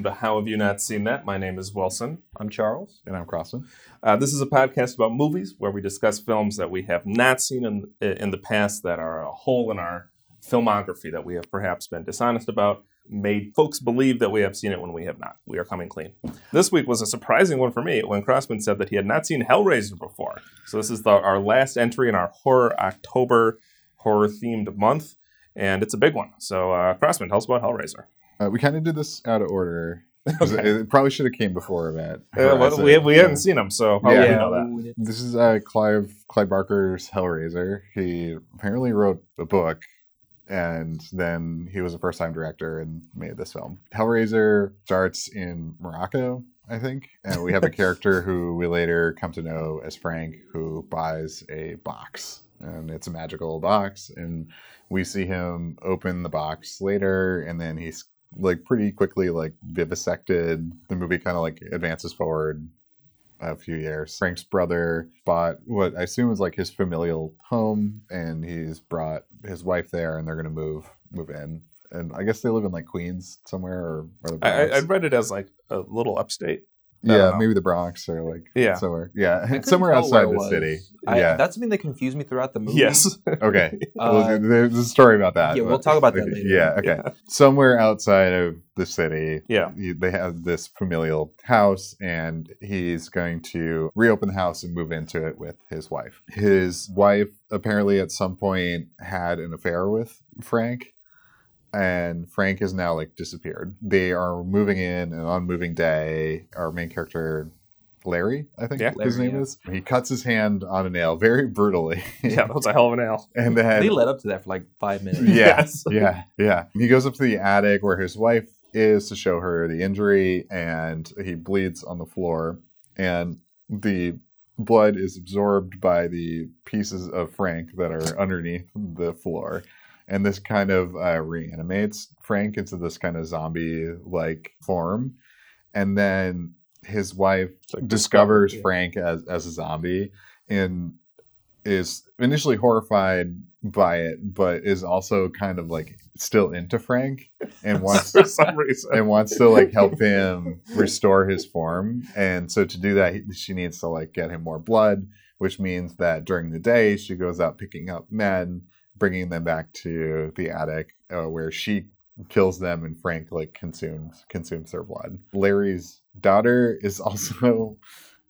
welcome to How Have You Not Seen That? My name is Wilson. I'm Charles. And I'm Crossman. Uh, this is a podcast about movies where we discuss films that we have not seen in, in the past that are a hole in our filmography that we have perhaps been dishonest about, made folks believe that we have seen it when we have not. We are coming clean. This week was a surprising one for me when Crossman said that he had not seen Hellraiser before. So this is the, our last entry in our Horror October horror themed month, and it's a big one. So, uh, Crossman, tell us about Hellraiser. Uh, we kind of did this out of order. Okay. It, it probably should have came before that. Uh, well, we, we hadn't seen him, so how Yeah. we know that? This is uh, Clive Clive Barker's Hellraiser. He apparently wrote a book, and then he was a first time director and made this film. Hellraiser starts in Morocco, I think, and we have a character who we later come to know as Frank, who buys a box, and it's a magical box, and we see him open the box later, and then he's like pretty quickly like vivisected. The movie kind of like advances forward a few years. Frank's brother bought what I assume is like his familial home, and he's brought his wife there, and they're gonna move move in. And I guess they live in like Queens somewhere, or, or the I. I read it as like a little upstate. I don't yeah, know. maybe the Bronx or like Yeah. somewhere. Yeah, somewhere outside the was. city. I, yeah. That's something that confused me throughout the movie. Yes. Okay. Uh, well, there's a story about that. yeah, we'll talk about that later. Yeah. Okay. Somewhere outside of the city, Yeah. he- they have this familial house, and he's going to reopen the house and move into it with his wife. His wife apparently at some point had an affair with Frank. And Frank is now like disappeared. They are moving in, and on moving day, our main character, Larry, I think Yeah. his Larry, name yeah. is. He cuts his hand on a nail very brutally. Yeah, that was a hell of a nail. and then They led up to that for like five minutes. yeah, Yes. yeah, yeah. He goes up to the attic where his wife is to show her the injury, and he bleeds on the floor, and the blood is absorbed by the pieces of Frank that are underneath the floor. And this kind of uh, reanimates Frank into this kind of zombie-like form, and then his wife like discovers yeah. Frank as as a zombie and is initially horrified by it, but is also kind of like still into Frank and wants for some reason. and wants to like help him restore his form. And so to do that, he- she needs to like get him more blood, which means that during the day she goes out picking up men, bringing them back to the attic uh, where she kills them and Frank like consumes consumes their blood. Larry's daughter is also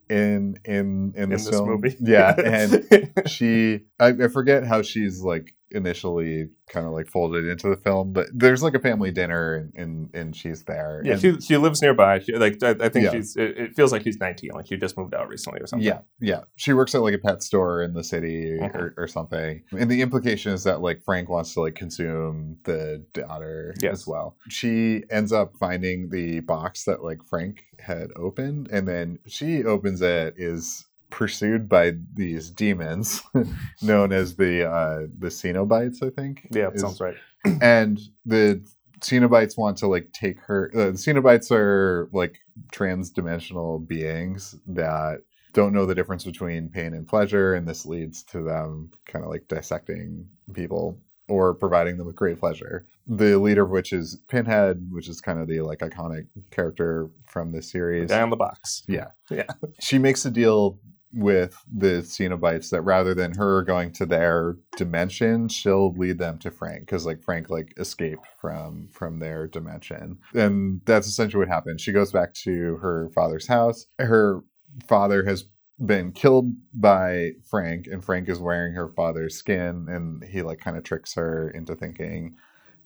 in in in, in this, this film. movie. Yeah, and she I, I forget how she's like initially kind of like folded into the film but there's like a family dinner and and, and she's there yeah, and- she she lives nearby. She, like I, I think Yeah. she's. It, it feels like she's 19. Like she just moved out recently or something. yeah yeah she works at like a pet store in the city or, or something and the implication is that like frank wants to like consume the daughter Yes. as well she ends up finding the box that like frank had opened and then she opens it is pursued by these demons known as the uh the cenobites i think Yeah, that is- sounds right. and the Cenobites want to like take her. Uh, the Cenobites are like trans-dimensional beings that don't know the difference between pain and pleasure, and this leads to them kind of like dissecting people or providing them with great pleasure. The leader of which is Pinhead, which is kind of the like iconic character from this series Down the box. Yeah. Yeah. she makes a deal with the Cenobites that rather than her going to their dimension, she'll lead them to Frank because like Frank like escaped from from their dimension, and that's essentially what happens. She goes back to her father's house. Her father has been killed by Frank, and Frank is wearing her father's skin, and he like kind of tricks her into thinking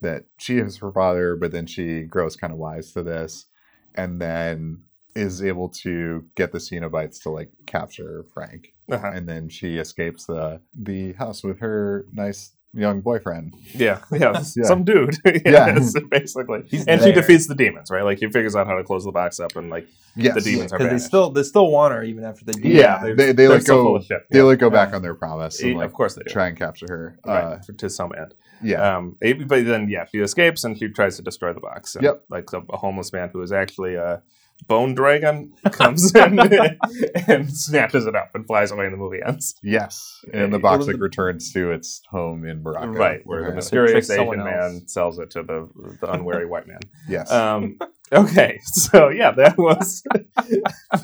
that she is her father, but then she grows kind of wise to this, and then is able to get the Cenobites to like capture Frank, Uh-huh. and then she escapes the the house with her nice young boyfriend. Yeah, yeah, Yeah. some dude. Yeah. basically. He's and she defeats the demons, right? Like he figures out how to close the box up, and like Yes, the demons are Because they banished. still they still want her even after they do. Yeah, that. they they They're like go they Yeah. like go back Yeah. on their promise and like of course they do. try and capture her. right, Uh, to some end. yeah, Um, but then, yeah, she escapes and she tries to destroy the box. And, Yep. Like a, a homeless man who is actually a bone dragon comes in and snatches it up and flies away, and the movie ends. yes, and the box the- returns to its home in Morocco. Right, where the mysterious Asian man sells it to the the unwary white man. yes, Um, Okay, so yeah, that was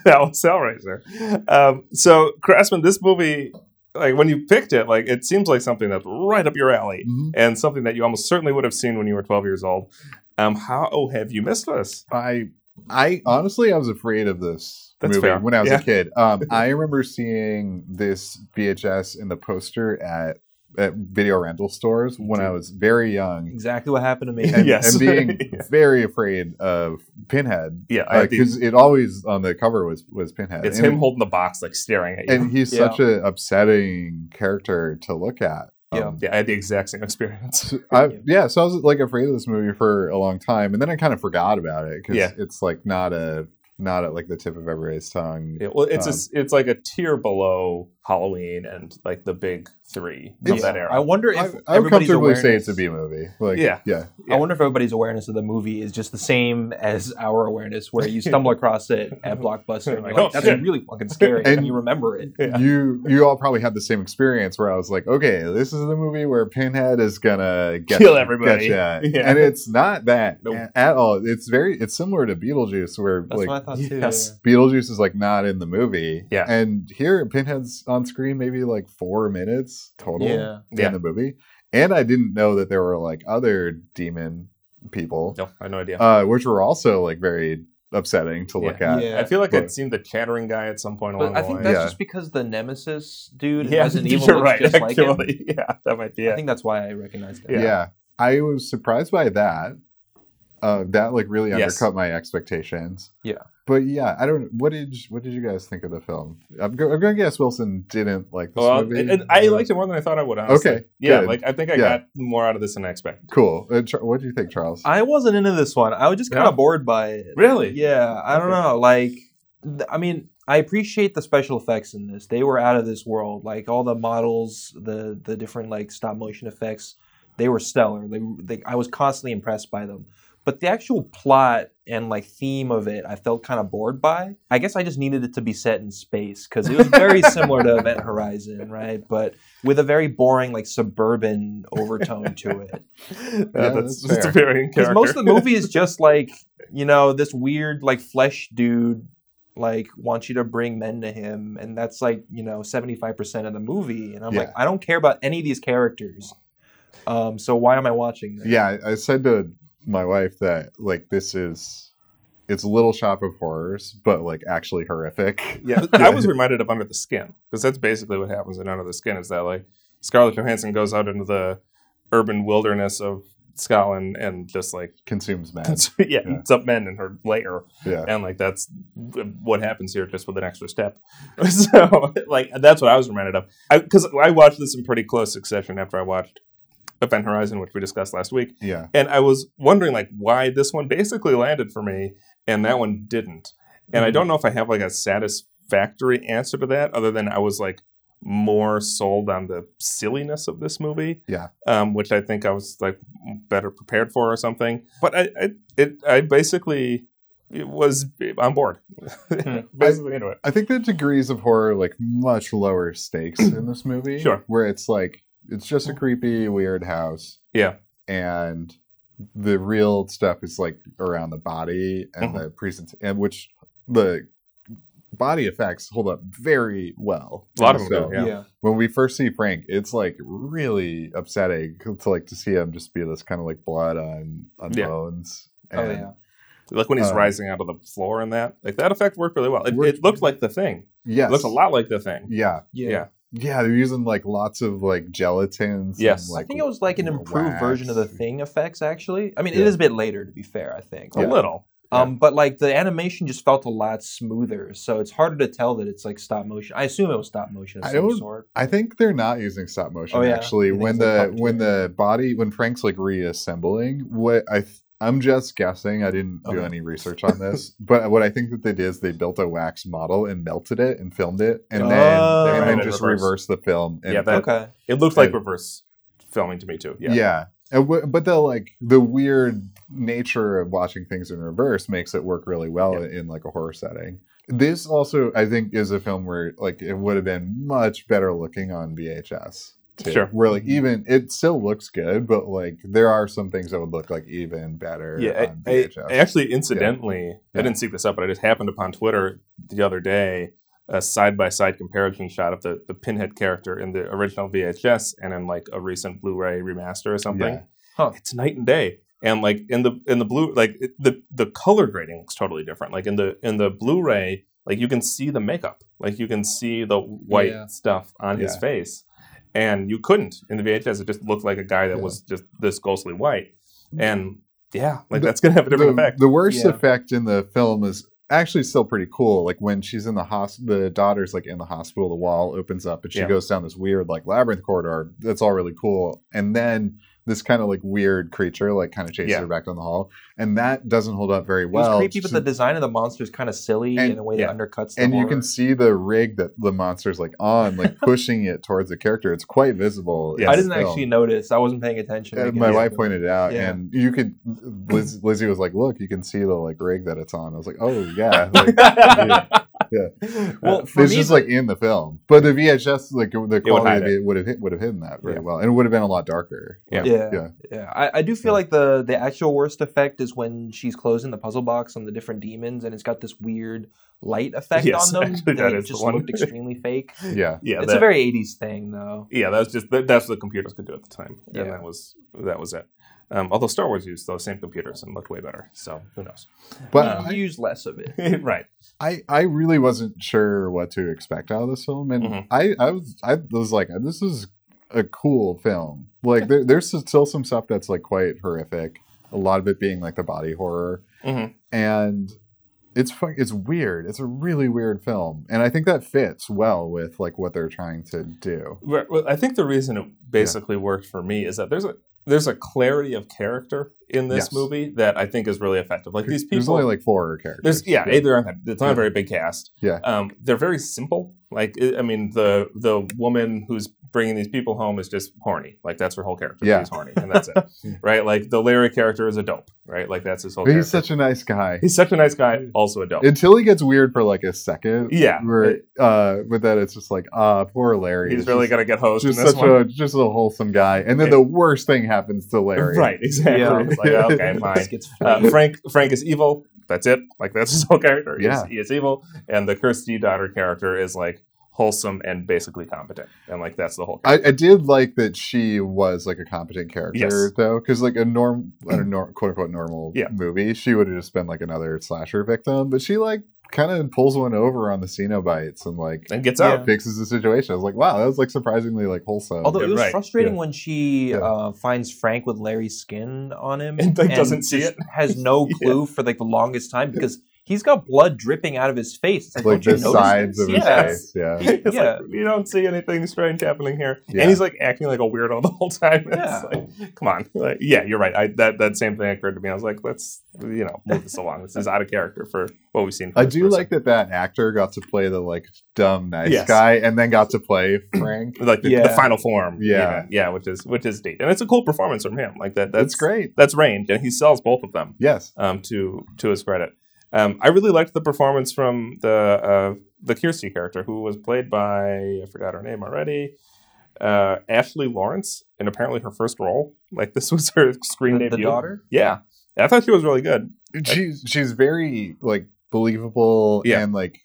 that was Hellraiser. Um, so Crossman, this movie, like when you picked it, like it seems like something that's right up your alley, Mhm. and something that you almost certainly would have seen when you were 12 years old. Um, how have you missed this? I I honestly I was afraid of this That's movie fair. when I was Yeah. a kid. Um, I remember seeing this VHS in the poster at at video rental stores when I was very young. Exactly what happened to me. And, Yes. and being Yeah. very afraid of Pinhead. Yeah, I think because it always on the cover was was Pinhead. it's and, him holding the box, like staring at you. and he's Yeah. such an upsetting character to look at. Yeah. Um, yeah, I had the exact same experience. I, yeah, so I was like afraid of this movie for a long time, and then I kind of forgot about it because Yeah. it's like not a not at like the tip of everybody's tongue. Yeah, well, it's Um, s it's like a tier below Halloween and like the big three of It's- that era. I wonder if I, I would everybody's comfortably say it's a B movie. Like, Yeah. yeah, Yeah. I wonder if everybody's awareness of the movie is just the same as our awareness, where you stumble across it at Blockbuster and oh, Like, you're like, oh, that's shit. really fucking scary, and, And- you remember it. Yeah. You you all probably had the same experience where I was like, okay, this is the movie where Pinhead is gonna get Kill everybody. get ya. Yeah. and it's not that Nope. a- at all. It's very it's similar to Beetlejuice, where That's like what I thought too. yes. Beetlejuice is like not in the movie. Yeah. And here Pinhead's on screen maybe like four minutes total Yeah. Yeah. in the movie. And I didn't know that there were like other demon people, no, I had no idea. uh, which were also like very upsetting to look Yeah. at. Yeah. I feel like but- I'd seen the chattering guy at some point along But I the think that's Yeah. just because the Nemesis dude in yeah, Resident Evil you're right. just like him. Actually, yeah, that might be I think that's why I recognized it. Yeah. Yeah. I was surprised by that. Uh, that like really Yes. undercut my expectations. Yeah. But yeah, I don't. What did what did you guys think of the film? I'm, go, I'm going to guess Wilson didn't like this Well, movie. and, and I liked it more than I thought I would. Honestly. Okay, Yeah, good. like I think I Yeah. got more out of this than I expected. Cool. Uh, Char- what do you think, Charles? I wasn't into this one. I was just kind Yeah? of bored by it. Really? Yeah, I don't Okay. know. Like, th- I mean, I appreciate the special effects in this. They were out of this world. Like all the models, the the different like stop motion effects, they were stellar. They, they I was constantly impressed by them. But the actual plot and like theme of it, I felt kind of bored by. I guess I just needed it to be set in space because it was very similar to Event Horizon, right? But with a very boring like suburban overtone to it. Yeah, that's, that's that's fair. very in Because most of the movie is just like you know this weird like flesh dude like wants you to bring men to him, and that's like you know seventy five percent of the movie, and I'm like I don't care about any of these characters. Um, so why am I watching this? yeah, I, I said to my wife that like this is it's a Little Shop of Horrors, but like actually horrific. Yeah, I was reminded of Under the Skin because that's basically what happens in Under the Skin. Is that like Scarlett Johansson goes out into the urban wilderness of Scotland and just like Consumes men. yeah, eats up men in her lair, Yeah. and like that's what happens here, just with an extra step. So like that's what I was reminded of. Because I, watched this in pretty close succession after I watched Event Horizon, which we discussed last week, Yeah. and I was wondering like why this one basically landed for me and that one didn't. And I Mhm. don't know if I have like a satisfactory answer to that other than I was like more sold on the silliness of this movie. Yeah. Um, which I think I was like better prepared for or something. But I, I it I basically it was on board. basically into it. I think the degrees of horror like much lower stakes in this movie. Sure. Where it's like it's just a creepy, weird house. Yeah. And the real stuff is like around the body and Mhm. the present and which the body effects hold up very well. A lot in of the them do, film. yeah. When we first see Frank, it's like really upsetting to like to see him just be this kind of like blood on on Yeah. bones. Oh yeah. Like when he's Uh, rising out of the floor and that. Like that effect worked really well. It, Worked- it looked like the thing. Yeah, looks a lot like the thing. Yeah. Yeah. Yeah, they're using like lots of like gelatins. and, Yes. like, I think it was like an improved version of the. Thing effects. Actually, I mean, Yeah. it is a bit later to be fair. I think. A little. Um, but like the animation just felt a lot smoother, so it's harder to tell that it's like stop motion. I assume it was stop motion of I some sort. I think they're not using stop motion Oh, yeah? actually. When the puppetry? when the body when Frank's like reassembling, what I th- I'm just guessing. I didn't do Okay. any research on this, but what I think that they did is they built a wax model and melted it and filmed it, and Oh. then They and ran then it just reverse. reverse the film. And Yeah, that- okay. It looked like And- reverse filming to me too. yeah. Yeah. And w- but the like the weird nature of watching things in reverse makes it work really well Yeah. in like a horror setting. This also, I think, is a film where like it would have been much better looking on VHS too. Sure. Where like Mhm. even it still looks good, but like there are some things that would look like even better. Yeah, on I, I, I actually, incidentally, I didn't seek this up, but I just happened upon Twitter the other day a side by side comparison shot of the, the Pinhead character in the original VHS and in like a recent Blu-ray remaster or something. Yeah. Huh. It's night and day. And like in the in the blue, like it, the the color grading looks totally different. Like in the in the Blu-ray, like you can see the makeup, like you can see the white Yeah. stuff on his face, and you couldn't in the VHS. It just looked like a guy that Yeah. was just this ghostly white. And yeah, like The- that's gonna have a different the, effect. the worst Yeah. effect in the film is actually still pretty cool. Like when she's in the hos- the daughter's like in the hospital, the wall opens up and she Yeah. goes down this weird like labyrinth corridor. That's all really cool. And then this kind of like weird creature like kind of chases Yeah. her back down the hall, and that doesn't hold up very well. creepy, but So- the design of the monster is kind of silly And- in a way yeah. that undercuts the and you can see the rig that the monster's like on, like pushing it towards the character. It's quite visible. Yeah. I didn't film. actually notice. I wasn't paying attention. Uh, my wife pointed it out, Yeah. and you could. Liz, Lizzie was like, "Look, you can see the like rig that it's on." I was like, "Oh yeah." Like, yeah. Well, Uh, for it's me, just like in the film, but the VHS, like the would quality it would have hit, would have hidden that very Yeah. well, and it would have been a lot darker. Yeah. Yeah, yeah. yeah. I, I do feel Yeah. like the the actual worst effect is when she's closing the puzzle box on the different demons, and it's got this weird light effect Yes, on them actually, that that is the just one. looked extremely fake. yeah. yeah, it's that, a very '80s thing, though. yeah. That was just that, that's what the computers could do at the time, and Yeah. that was that was it. Um, although Star Wars used those same computers and looked way better, so who knows? But We use less of it. right. I, I really wasn't sure what to expect out of this film, and Mhm. I, I was I was like, this is a cool film. Like there, there's still some stuff that's like quite horrific. A lot of it being like the body horror, Mhm. and it's fu- it's weird. It's a really weird film, and I think that fits well with like what they're trying to do. Right, Well, I think the reason it basically worked for me is that there's a there's a clarity of character in this Yes. movie that I think is really effective. Like these people, There's only like four characters. There's yeah, yeah. they're it's not Yeah. a very big cast. Yeah. um, they're very simple. Like I I mean, the the woman who's bringing these people home is just horny. Like that's her whole character. Yeah. She's horny, and that's it. right? Like the Larry character is a dope. Right? Like that's his whole. But character. he's such a nice guy. he's such a nice guy. Also a dope. Until he gets weird for like a second. Yeah. Where uh with that it's just like, ah, poor Larry. he's It's really just, gonna get hosed in just this such one. a just a wholesome guy. And then the worst thing happens to Larry. Right? Exactly. Yeah. It's like okay, fine. Gets Uh, Frank Frank is evil. That's it. Like that's his whole character. He's- Yeah. he is evil, and the Kirsty daughter character is like wholesome and basically competent, and like that's the whole. I, I did like that she was like a competent character Yes. though, because like a norm, a nor- quote unquote normal Yeah. movie, she would have just been like another slasher victim, but she like kind of pulls one over on the Cenobites and like and gets Yeah. out. fixes the situation. I was like, wow, that was like surprisingly like wholesome. Although Yeah, it was right. frustrating Yeah. when she Yeah. uh, finds Frank with Larry's skin on him And, like, doesn't see it. has no Yeah. clue for like the longest time because he's got blood dripping out of his face. Like, like you the sides this? of his Yeah. face. Yeah. It's Yeah. like, you don't see anything strange happening here, Yeah. and he's like acting like a weirdo the whole time. It's Yeah. like, come on, like, yeah, you're right. I, that that same thing occurred to me. I was like, let's you know move this along. This is out of character for what we've seen. I do person. like that that actor got to play the like dumb nice Yes. guy and then got to play Frank. like the, the final form. Yeah. even. yeah, which is which is neat, and it's a cool performance from him. Like that. That's That's great. That's range, and he sells both of them. Yes. um, to to his credit. Um, I really liked the performance from the uh, the Kirsty character, who was played by I forgot her name already, uh, Ashley Lawrence, and apparently her first role. Like this was her screen The, the debut. daughter. Yeah, I thought she was really good. she's she's very like believable Yeah. and like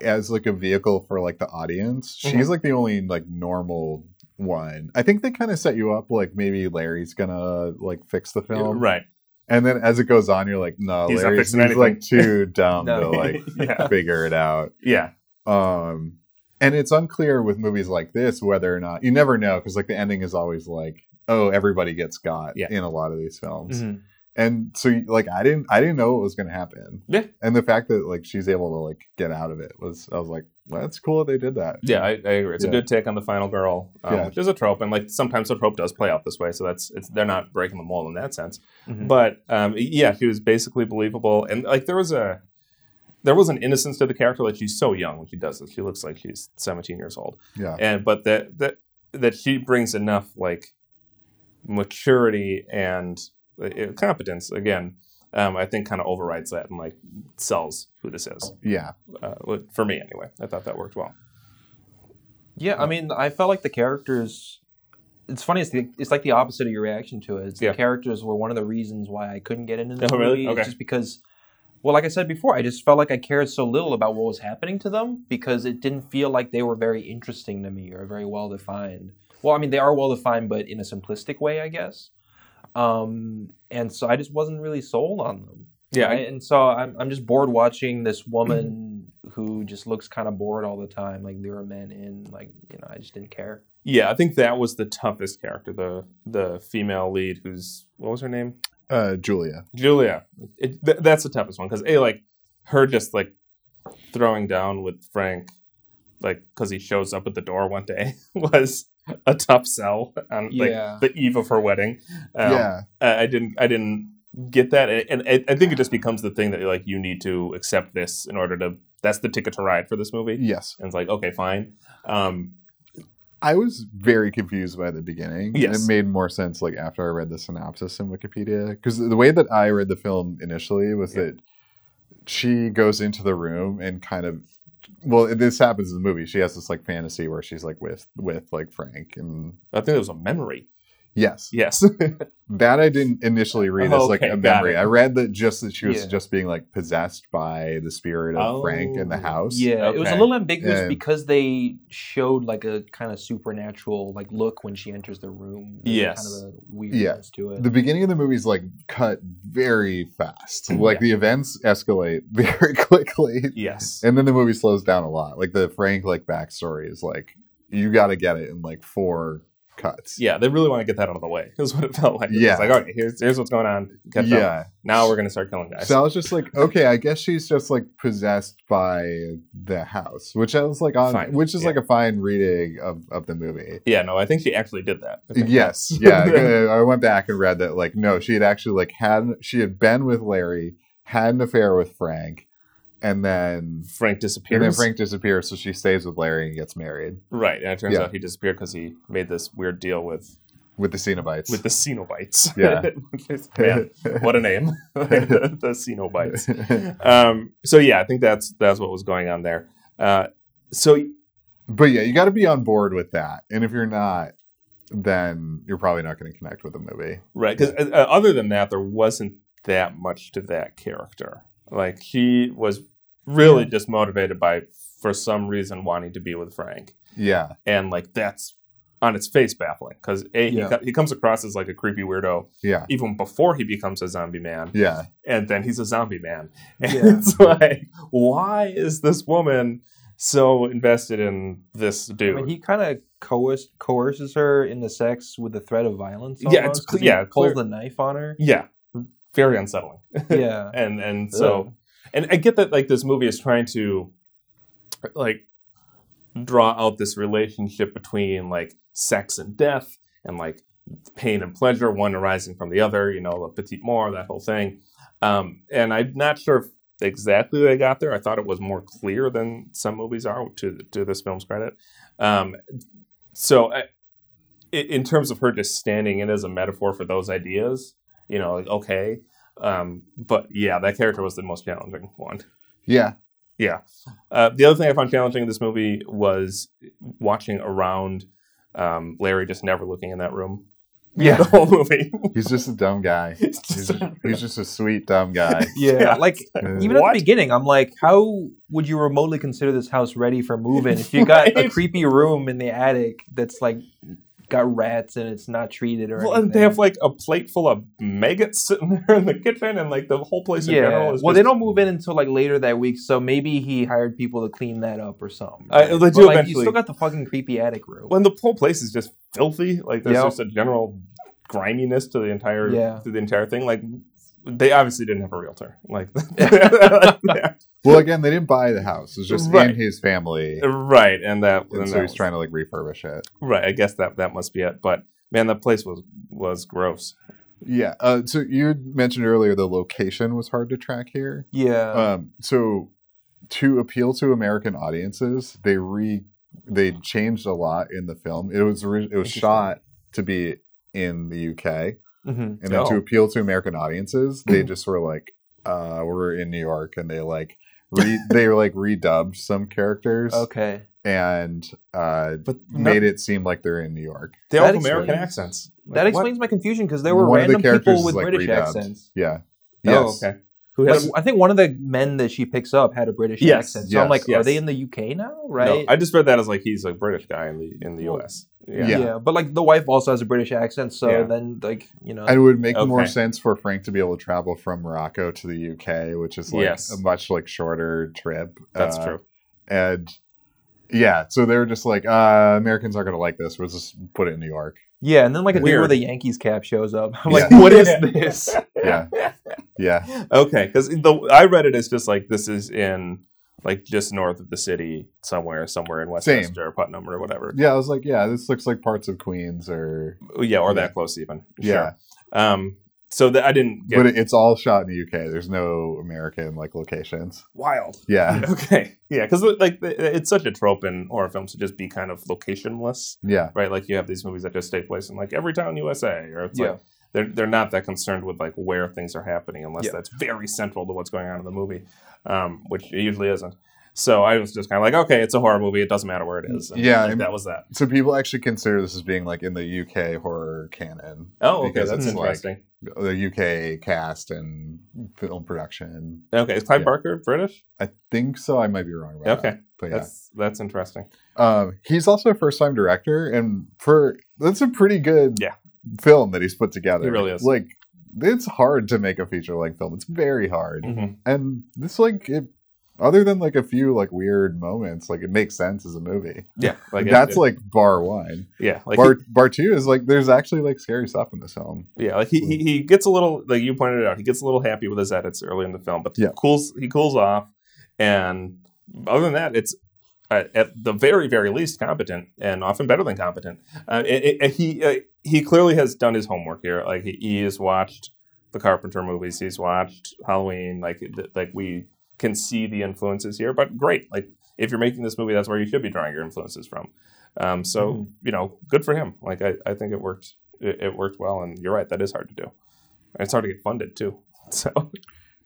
as like a vehicle for like the audience Mhm. she's like the only like normal one i think they kind of set you up like maybe larry's gonna like fix the film right. And then as it goes on you're like no He's fixing he's, like too dumb No. to like yeah. figure it out Yeah. um and it's unclear with movies like this whether or not you never know because like the ending is always like oh everybody gets got Yeah. in a lot of these films Mhm. And so like i didn't i didn't know what was going to happen Yeah. and the fact that like she's able to like get out of it was i was like well, that's cool that they did that Yeah, I, I agree. It's Yeah. a good take on the final girl, um, Yeah. which is a trope, and like sometimes the trope does play out this way. So that's it's they're not breaking the mold in that sense. Mhm. But um, yeah, she was basically believable, and like there was a there was an innocence to the character. Like she's so young when she does this; she looks like she's seventeen years old, yeah and but that that that she brings enough like maturity and competence again. Um, I think kind of overrides that and like sells who this is. yeah Uh, for me, anyway, I thought that worked well. Yeah, I mean, I felt like the characters it's funny. It's, the, it's like the opposite of your reaction to it. It's Yeah. The characters were one of the reasons why I couldn't get into this Oh, really? movie. Okay. It's just because, well, like I said before, I just felt like I cared so little about what was happening to them because it didn't feel like they were very interesting to me or very well defined. Well, I mean, they are well defined, but in a simplistic way, I guess. Um, and so I just wasn't really sold on them. Yeah, right? and so I'm I'm just bored watching this woman who just looks kind of bored all the time, like lure men in. Like you know, I just didn't care. Yeah, I think that was the toughest character, the the female lead, who's what was her name? Uh, Julia. Julia. It, th- that's the toughest one because a like her just like throwing down with Frank, like because he shows up at the door one day was a tough sell on like Yeah. the eve of her wedding. Um, yeah. I I didn't I didn't get that, and, and I- I think it just becomes the thing that like you need to accept this in order to. That's the ticket to ride for this movie. Yes. And it's like okay, fine. Um, I was very confused by the beginning. and Yes. It made more sense like after I read the synopsis in Wikipedia. Because the way that I read the film initially was Yeah. that she goes into the room and kind of well, this happens in the movie. She has this like fantasy where she's like with with like Frank and I think it was a memory. Yes. Yes. That I didn't initially read as like Okay, a memory. I read that just that she was Yeah. just being like possessed by the spirit of Frank in the Oh. house. Yeah, it was a little ambiguous Yeah. because they showed like a kind of supernatural like look when she enters the room. There's Yes. kind of a weirdness to it. the beginning of the movie is like cut very fast. Mm, like Yeah. the events escalate very quickly, yes. and then the movie slows down a lot. Like the Frank like backstory is like you got to get it in like four cuts. Yeah, they really want to get that out of the way. Is what it felt like. Yeah. It's like, okay, here's here's what's going on. Catch up. yeah. Now we're gonna start killing guys. So I was just like, okay, I guess she's just like possessed by the house, which I was like on, Fine. which is Yeah. like a fine reading of of the movie. yeah, no, I think she actually did that. Yes, yeah. I went back and read that. Like, no, she had actually like had she had been with Larry, had an affair with Frank, and then Frank disappears. and then Frank disappears, so she stays with Larry and gets married right, and it turns Yeah. out he disappeared because he made this weird deal with with the Cenobites. with the Cenobites. Yeah. Man, what a name, the, the Cenobites. Um, so yeah, I think that's that's what was going on there. Uh, so but yeah, you got to be on board with that, and if you're not, then you're probably not going to connect with the movie. Right, because uh, other than that, there wasn't that much to that character. Like he was really Yeah. just motivated by, for some reason, wanting to be with Frank, Yeah, and like that's on its face baffling because a he, co- he comes across as like a creepy weirdo yeah, even before he becomes a zombie man, yeah, and then he's a zombie man. And Yeah. it's like, why is this woman so invested in this I dude? mean, he kind of coerce, coerces her into sex with the threat of violence. Yeah, it's almost, 'cause yeah, he pulls clear- the knife on her. yeah, very unsettling. Yeah, and and so and I get that like this movie is trying to like draw out this relationship between like sex and death and like pain and pleasure, one arising from the other, you know, a petit mort, that whole thing. Um, and I'm not sure if exactly they got there. I thought it was more clear than some movies are to to this film's credit. Um, so i- in terms of her just standing in as a metaphor for those ideas, you know, like okay, um, but yeah, that character was the most challenging one. yeah. Yeah. Uh, the other thing I found challenging in this movie was watching around um, Larry just never looking in that room. Yeah. The whole movie. He's just a dumb guy. He's, just- he's just a sweet dumb guy. yeah. Yeah. Like Uh, even at the beginning, I'm like, how would you remotely consider this house ready for moving if you got a creepy room in the attic that's like got rats and it's not treated or well, anything? and they have like a plate full of maggots sitting there in the kitchen, and like the whole place in yeah. general is well, just, they don't move in until like later that week, so maybe he hired people to clean that up or something. Uh, they But, do like, You eventually- still got the fucking creepy attic room. when the whole place is just filthy. Like there's Yeah. just a general griminess to the entire Yeah. to the entire thing. Like they obviously didn't have a realtor. Like Well, again, they didn't buy the house. It was just Right. in his family, right, and that and and so that he's was- trying to like refurbish it. Right, I guess that that must be it. But man, that place was was gross. Yeah. Uh, so you mentioned earlier the location was hard to track here. yeah. Um, so to appeal to American audiences, they re they changed a lot in the film. It was ori- it was shot to be in the UK, hmm and then to Oh. appeal to American audiences, they just were like, uh, "We're in New York," and they like re they like redubbed some characters. Okay. and uh, But made it seem like they're in New York. they all have American accents. Like, that what? explains my confusion because there were One of the random people with like, British redubbed. accents. Yeah. Oh, Yes. okay. Who Like. I think one of the men that she picks up had a British Yes, accent. So I'm yes, like, are they in the UK now? no, Right? I just read that as like he's a British guy in the in the Well, U.S. yeah. Yeah. but like the wife also has a British accent, so Yeah. then like you know, And it would make more sense for Frank to be able to travel from Morocco to the UK, which is like Yes. a much like shorter trip. That's Uh, true. And yeah, so they were just like, uh, Americans aren't going to like this. We'll just put it in New York. yeah, and then like a dude Weird. with a Yankees cap shows up. I'm Yeah. like, what is this? Yeah. Yeah. Okay, because the I read it as just like this is in like just north of the city somewhere, somewhere in Westchester or Putnam or whatever. Yeah, I was like, yeah, this looks like parts of Queens or Yeah, or Yeah. that close even. Yeah. Sure. Um. So that I didn't get but it's all shot in the UK. There's no American like locations. wild. Yeah. Okay. Yeah, because like it's such a trope in horror films to just be kind of locationless, Yeah. right? Like you have these movies that just take place in like every town USA, or it's Yeah. like they're they're not that concerned with like where things are happening unless Yeah. that's very central to what's going on in the movie, um, which it usually isn't. So I was just kind of like, okay, it's a horror movie. It doesn't matter where it is. And, Yeah, like, that was that. So people actually consider this as being like in the UK horror canon. Oh, okay, that's it's, like, interesting. the UK cast and film production. okay, is Clive yeah. Barker British? I think so. I might be wrong about Okay, that. But yeah. that's that's interesting. Um, he's also a first time director, and for that's a pretty good Yeah. Film that he's put together. He really is. Like, it's hard to make a feature length film. It's very hard, Mhm. and this like it. Other than like a few like weird moments, like it makes sense as a movie. Yeah, like That's it- like bar one. yeah, like bar bar two is like there's actually like scary stuff in this film. Yeah, like he, he he gets a little like you pointed out, he gets a little happy with his edits early in the film, but Yeah. cools he cools off, and other than that, it's uh, at the very very least competent and often better than competent. Uh, it, it- he uh, he clearly has done his homework here. Like he, he has watched the Carpenter movies, he's watched Halloween. Like th- like we can see the influences here, but great. Like if you're making this movie, that's where you should be drawing your influences from. Um, so Mhm. you know, good for him. Like I, I think it worked. It, it worked well, and you're right. That is hard to do. It's hard to get funded too. So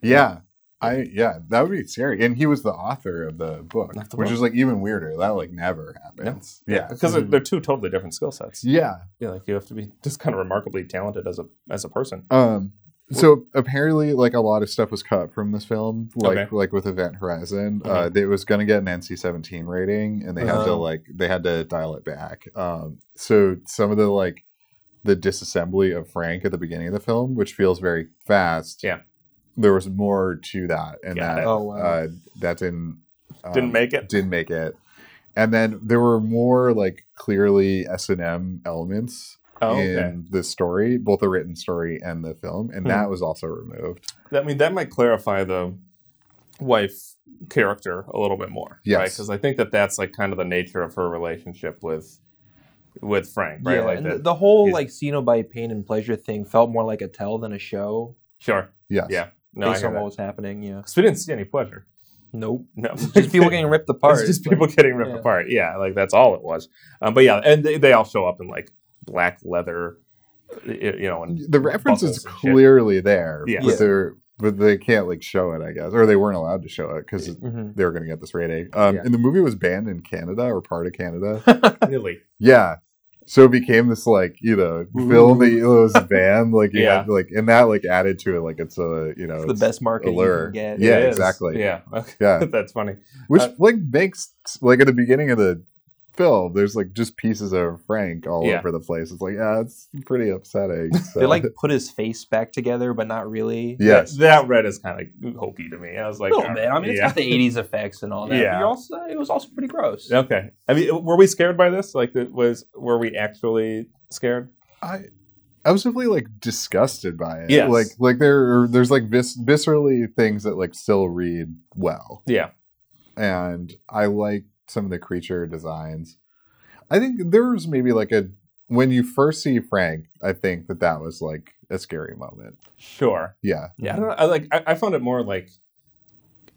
Yeah. I yeah, that would be scary. And he was the author of the book, the which book. is like even weirder. That like never happens. Yeah. because they're, they're two totally different skill sets. Yeah. Yeah, like you have to be just kind of remarkably talented as a as a person. Um so apparently like a lot of stuff was cut from this film like Okay. like with Event Horizon. Uh it was going to get an NC-17 rating and they had to Uh-huh. like they had to dial it back. Um so some of the like the disassembly of Frank at the beginning of the film, which feels very fast. Yeah. There was more to that and Got that it. Oh, wow. uh that didn't um, Didn't make it. didn't make it. And then there were more like clearly S and M elements Oh, okay. in the story, both the written story and the film, and Hmm. that was also removed. I mean, that might clarify the wife character a little bit more, right? Yes. Because I think that that's like kind of the nature of her relationship with with Frank, right? yeah, like and that. the, the whole he's- like Cenobite pain and pleasure thing felt more like a tell than a show, sure, Yes. yeah, no, I based hear on that. what was happening. Yeah, Because we didn't see any pleasure. nope, No, just people getting ripped apart. It's just but- people getting ripped yeah. apart. Yeah, like that's all it was. Um, but yeah, and they, they all show up in like black leather, you know, and The reference is buckles shit. clearly there, Yeah. but Yeah. they're but they can't like show it, I guess, or they weren't allowed to show it because Mhm. they were going to get this rating. Um, Yeah. And the movie was banned in Canada or part of Canada. really. yeah. So it became this like you know film that was banned like you Yeah. had, like and that like added to it like it's a you know It's the it's best market allure. you can get. Yeah, It is. exactly. Yeah, okay. yeah that's funny. which Uh, like makes like at the beginning of the film there's like just pieces of frank all Yeah. over the place it's like yeah it's pretty upsetting so. They like put his face back together, but not really. yes that, that red is kind of hokey to me. I was like, No, uh, man. I mean, it's yeah. got the '80s effects and all that. Yeah. But also, it was also pretty gross. Okay. I mean, were we scared by this? Like, was were we actually scared? i i was definitely like disgusted by it Yeah, like like there are, there's like vis- viscerally things that like still read well Yeah. and i like some of the creature designs i think there's maybe like a when you first see frank i think that that was like a scary moment Sure. yeah Yeah. I don't know. I like. I, I found it more like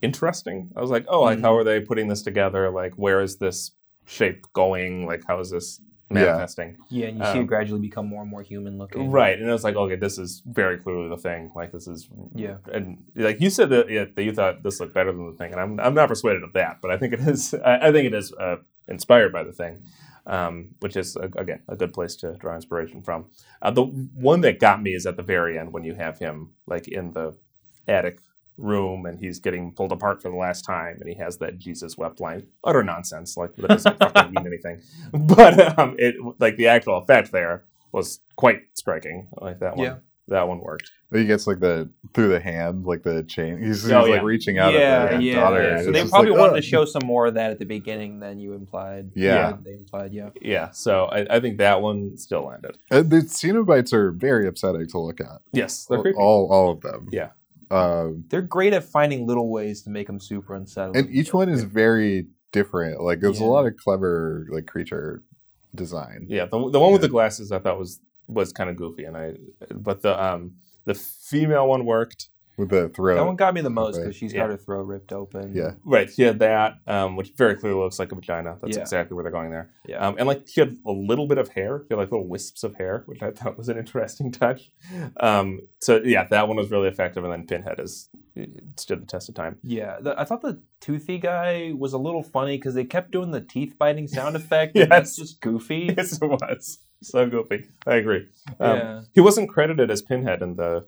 interesting. I was like, oh, like Mhm. how are they putting this together? Like, where is this shape going? Like, how is this. Manifesting? Yeah, and you see Um, it gradually become more and more human looking. Right. And it was like, okay, this is very clearly the thing. Like, this is Yeah. and like you said that, yeah, that you thought this looked better than the thing, and I'm I'm not persuaded of that, but I think it is. I, I think it is a inspired by the thing, um, which is a, again a good place to draw inspiration from. Uh, the one that got me is at the very end when you have him like in the attic room and he's getting pulled apart for the last time and he has that Jesus wept line. Utter nonsense. Like that doesn't fucking mean anything. But um, it like the actual effect there was quite striking. Like that one. Yeah. That one worked. He gets like the through the hand, like the chain. He's, he's Oh, like reaching out yeah, at the yeah, daughter. yeah. and So they probably like, wanted "Oh." to show some more of that at the beginning than you implied. Yeah. they implied. Yeah, Yeah. So I, I think that one still landed. Uh, the Cenobites are very upsetting to look at. Yes. They're All, creepy. all, all of them. Yeah. Um, they're great at finding little ways to make them super unsettling. and each one is very different. Like there's Yeah. a lot of clever like creature design. Yeah, the, the one with Yeah. the glasses I thought was was kind of goofy, and I but the um the female one worked. With the throat. that one got me the most because she's Yeah. got her throat ripped open. Yeah. Right, he had that, um, which very clearly looks like a vagina. That's Yeah. exactly where they're going there. Yeah. Um, and like she had a little bit of hair, he had like little wisps of hair, which I thought was an interesting touch. Um, so yeah, that one was really effective, and then Pinhead is it stood the test of time. Yeah, the, I thought the toothy guy was a little funny because they kept doing the teeth biting sound effect. and that's Yes. just goofy. yes, it was so goofy. I agree. Um, yeah. He wasn't credited as Pinhead in the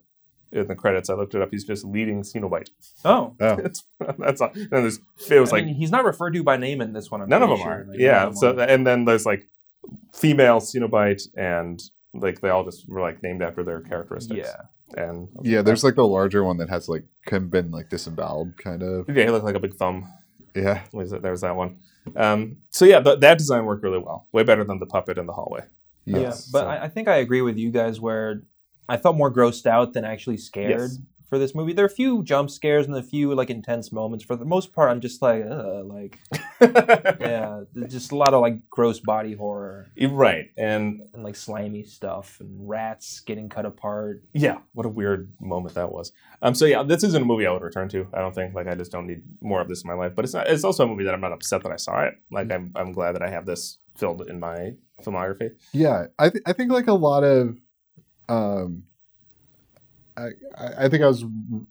in the credits. I looked it up. He's just leading Cenobite. Oh, Oh. It's, that's all. And there's it was I like mean, he's not referred to by name in this one. I'm none of them pretty are. Like, yeah. none So are. and then there's like female Cenobite and like they all just were like named after their characteristics. yeah, And Yeah, there's like the larger one that has like can been like disemboweled kind of. yeah, he looked like a big thumb. Yeah. Was it? There's that one. Um, so yeah, th- that design worked really well. Way better than the puppet in the hallway. yeah. Yes. But so- I, I think I agree with you guys where I felt more grossed out than actually scared. Yes. For this movie, there are a few jump scares and a few like intense moments. For the most part, I'm just like, Ugh, like, yeah, just a lot of like gross body horror right. And and like slimy stuff and rats getting cut apart. yeah, what a weird moment that was. Um, so yeah, this isn't a movie I would return to. I don't think like I just don't need more of this in my life. But it's not. It's also a movie that I'm not upset that I saw it. Like I'm, I'm glad that I have this filled in my filmography. Yeah, I th- I think like a lot of, um, I I think I was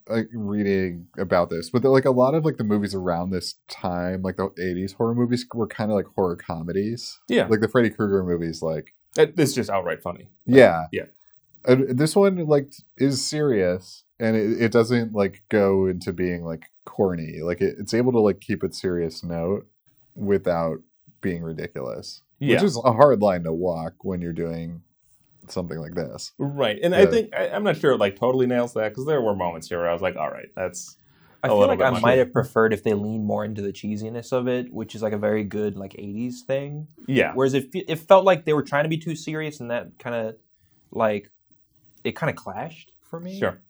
like reading about this, but like a lot of like the movies around this time, like the '80s horror movies, were kind of like horror comedies. Yeah, Like the Freddy Krueger movies, like it's just outright funny. yeah, Yeah. And this one like is serious, and it, it doesn't like go into being like corny. Like it, it's able to like keep its serious note without being ridiculous, Yeah, which is a hard line to walk when you're doing something like this. right. And I think I, I'm not sure it like totally nails that because there were moments here where I was like, all right, that's I A feel like I much. might have preferred if they leaned more into the cheesiness of it, which is like a very good like '80s thing. yeah, Whereas it it felt like they were trying to be too serious, and that kind of like it kind of clashed for me. Sure,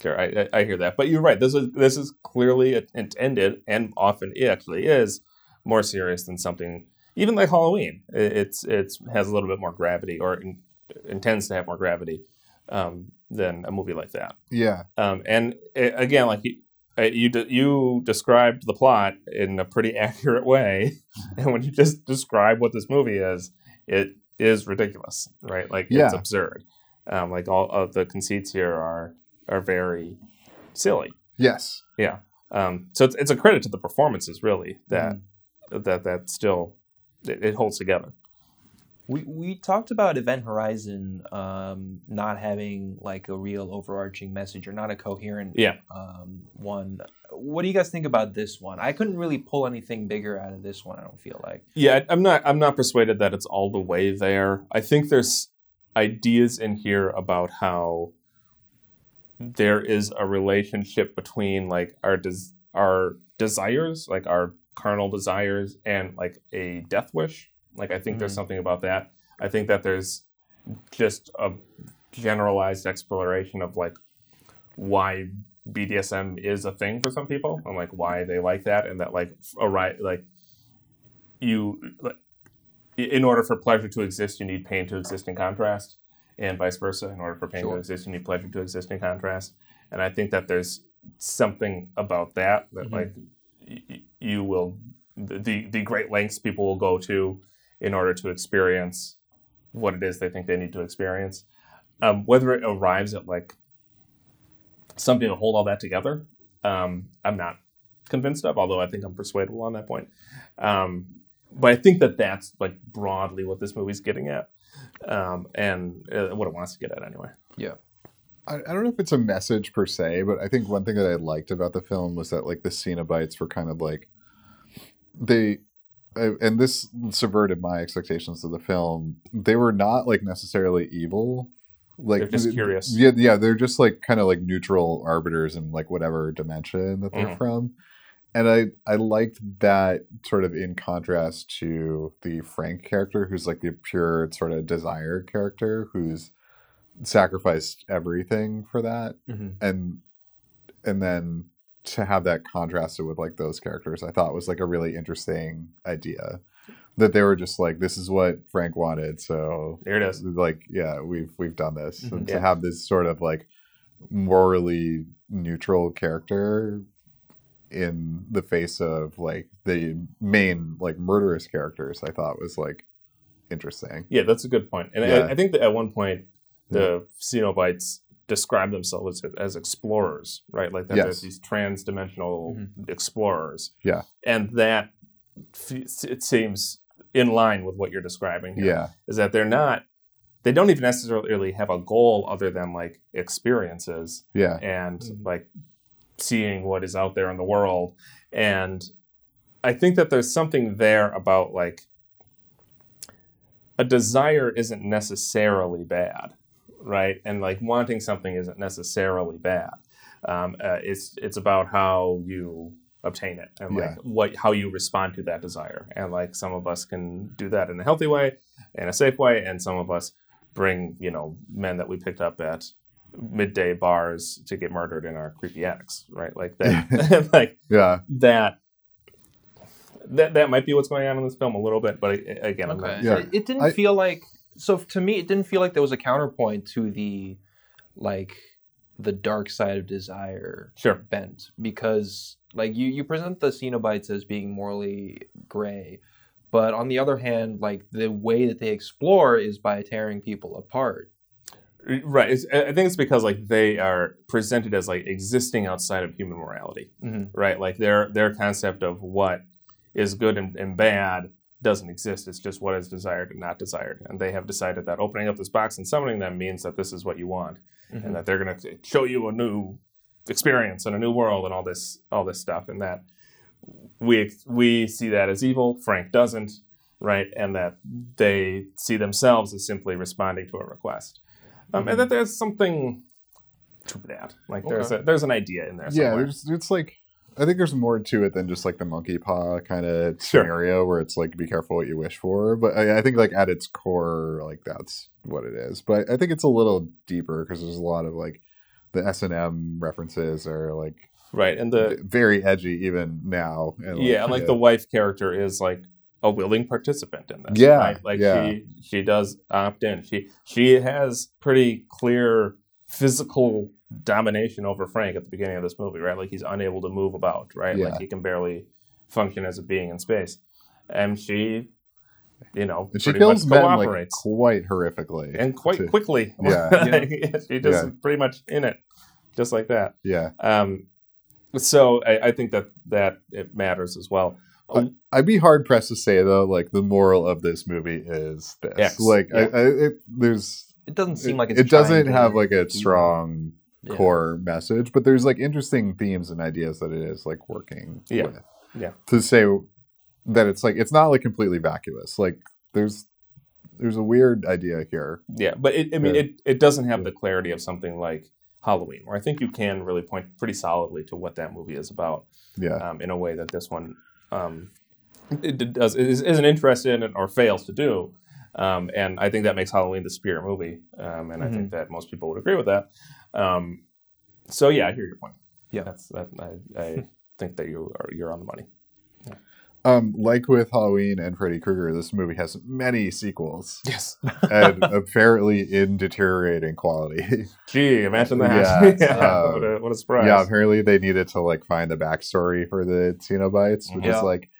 sure. I, I, I hear that, but you're right. This is this is clearly intended, and often it actually is more serious than something even like Halloween. It, it's it's has a little bit more gravity, or in, intends to have more gravity um, than a movie like that. Yeah, Um, and it, again, like you, uh, you de- you described the plot in a pretty accurate way, and when you just describe what this movie is, it is ridiculous, right? Like it's absurd. Um, like all of the conceits here are are very silly. yes, Yeah. Um, so it's, it's a credit to the performances, really, that Mm-hmm. that that still it, it holds together. We we talked about Event Horizon um, not having like a real overarching message or not a coherent Yeah. um, one. What do you guys think about this one? I couldn't really pull anything bigger out of this one. I don't feel like. Yeah, I'm not. I'm not persuaded that it's all the way there. I think there's ideas in here about how there is a relationship between like our des- our desires, like our carnal desires, and like a death wish. Like I think there's Mhm. something about that. I think that there's just a generalized exploration of like why BDSM is a thing for some people and like why they like that and that like a right like you like, in order for pleasure to exist you need pain to exist in contrast and vice versa in order for pain to exist you need pleasure to exist in contrast and i think that there's something about that that Mhm. like y- you will the the great lengths people will go to in order to experience what it is they think they need to experience. Um, whether it arrives at like something to hold all that together um, i'm not convinced of although i think i'm persuadable on that point. Um, but I think that that's like broadly what this movie's getting at, um, and uh, what it wants to get at anyway. I, I don't know if it's a message per se, but I think one thing that I liked about the film was that like the Cenobites were kind of like they, and this subverted my expectations of the film. They were not like necessarily evil. Like They're just curious. Yeah, yeah, they're just like kind of like neutral arbiters in like whatever dimension that they're Mhm. from. And I I liked that sort of in contrast to the Frank character, who's like the pure sort of desire character, who's sacrificed everything for that Mhm. and and then to have that contrasted with like those characters i thought was like a really interesting idea that they were just like this is what frank wanted so There it is. like yeah we've we've done this Mhm. and to have this sort of like morally neutral character in the face of like the main like murderous characters i thought was like interesting Yeah, that's a good. And Yeah. I, I think that at one point the Cenobites describe themselves as, as explorers, right? Like that Yes. there's these trans-dimensional Mhm. explorers. Yeah. and that it seems in line with what you're describing. Here, yeah is that they're not. They don't even necessarily have a goal other than like experiences yeah and Mhm. like seeing what is out there in the world and i think that there's something there about like a desire isn't necessarily bad right and like wanting something isn't necessarily bad um, uh, it's it's about how you obtain it and like Yeah. what how you respond to that desire and like some of us can do that in a healthy way in a safe way and some of us bring you know men that we picked up at midday bars to get murdered in our creepy attics right like that like yeah that that that might be what's going on in this film a little bit but a- again I'm Okay. not, Yeah. It, it didn't I- feel like so to me it didn't feel like there was a counterpoint to the like the dark side of desire sure bent because like you you present the Cenobites as being morally gray, but on the other hand, like the way that they explore is by tearing people apart. right it's, i think it's because like they are presented as like existing outside of human morality Mm-hmm. right like their their concept of what is good and, and bad doesn't exist. It's just what is desired and not desired. And they have decided that opening up this box and summoning them means that this is what you want Mm-hmm. and that they're going to show you a new experience and a new world and all this all this stuff and that we we see that as evil frank doesn't right? And that they see themselves as simply responding to a request. Um, and that there's something to that. Like there's a, there's an idea in there yeah there's it's like i think there's more to it than just like the monkey paw kind of Sure. scenario where it's like be careful what you wish for but I, I think like at its core like that's what it is but i think it's a little deeper because there's a lot of like the s&m references are like right and the very edgy even now and, yeah and like the wife character is like a willing participant in this Yeah, right? like yeah. she she does opt in she she has pretty clear physical domination over frank at the beginning of this movie right? Like he's unable to move about right? Yeah. like he can barely function as a being in space. And she you know and she kills much men like quite horrifically and quite to- quickly. Yeah. Like, she just Yeah. pretty much in it just like that. Yeah. Um so I, I think that that it matters as well. I'd be hard pressed to say though, like the moral of this movie is this. X, like, I. I, it, there's It doesn't seem like it's it doesn't trying have like a strong Yeah. core message, but there's like interesting themes and ideas that it is like working Yeah. with. Yeah. To say that it's like it's not like completely vacuous. Like there's there's a weird idea here. Yeah, but it, I mean, Yeah. it, it doesn't have the clarity of something like Halloween, where I think you can really point pretty solidly to what that movie is about Yeah. um, in a way that this one um, it, it does is, isn't interested in or fails to do. Um, and I think that makes Halloween the spirit movie, um, and I think that most people would agree with that. Um, so yeah, I hear your point. Yeah. that's that. I, I think that you are you're on the money. Um, like with Halloween and Freddy Krueger, this movie has many sequels Yes. and apparently in deteriorating quality. Gee, imagine that. Yeah, Yeah, uh, what, a, what a surprise. Yeah, apparently they needed to like find the backstory for the Cenobites, which Yeah. is like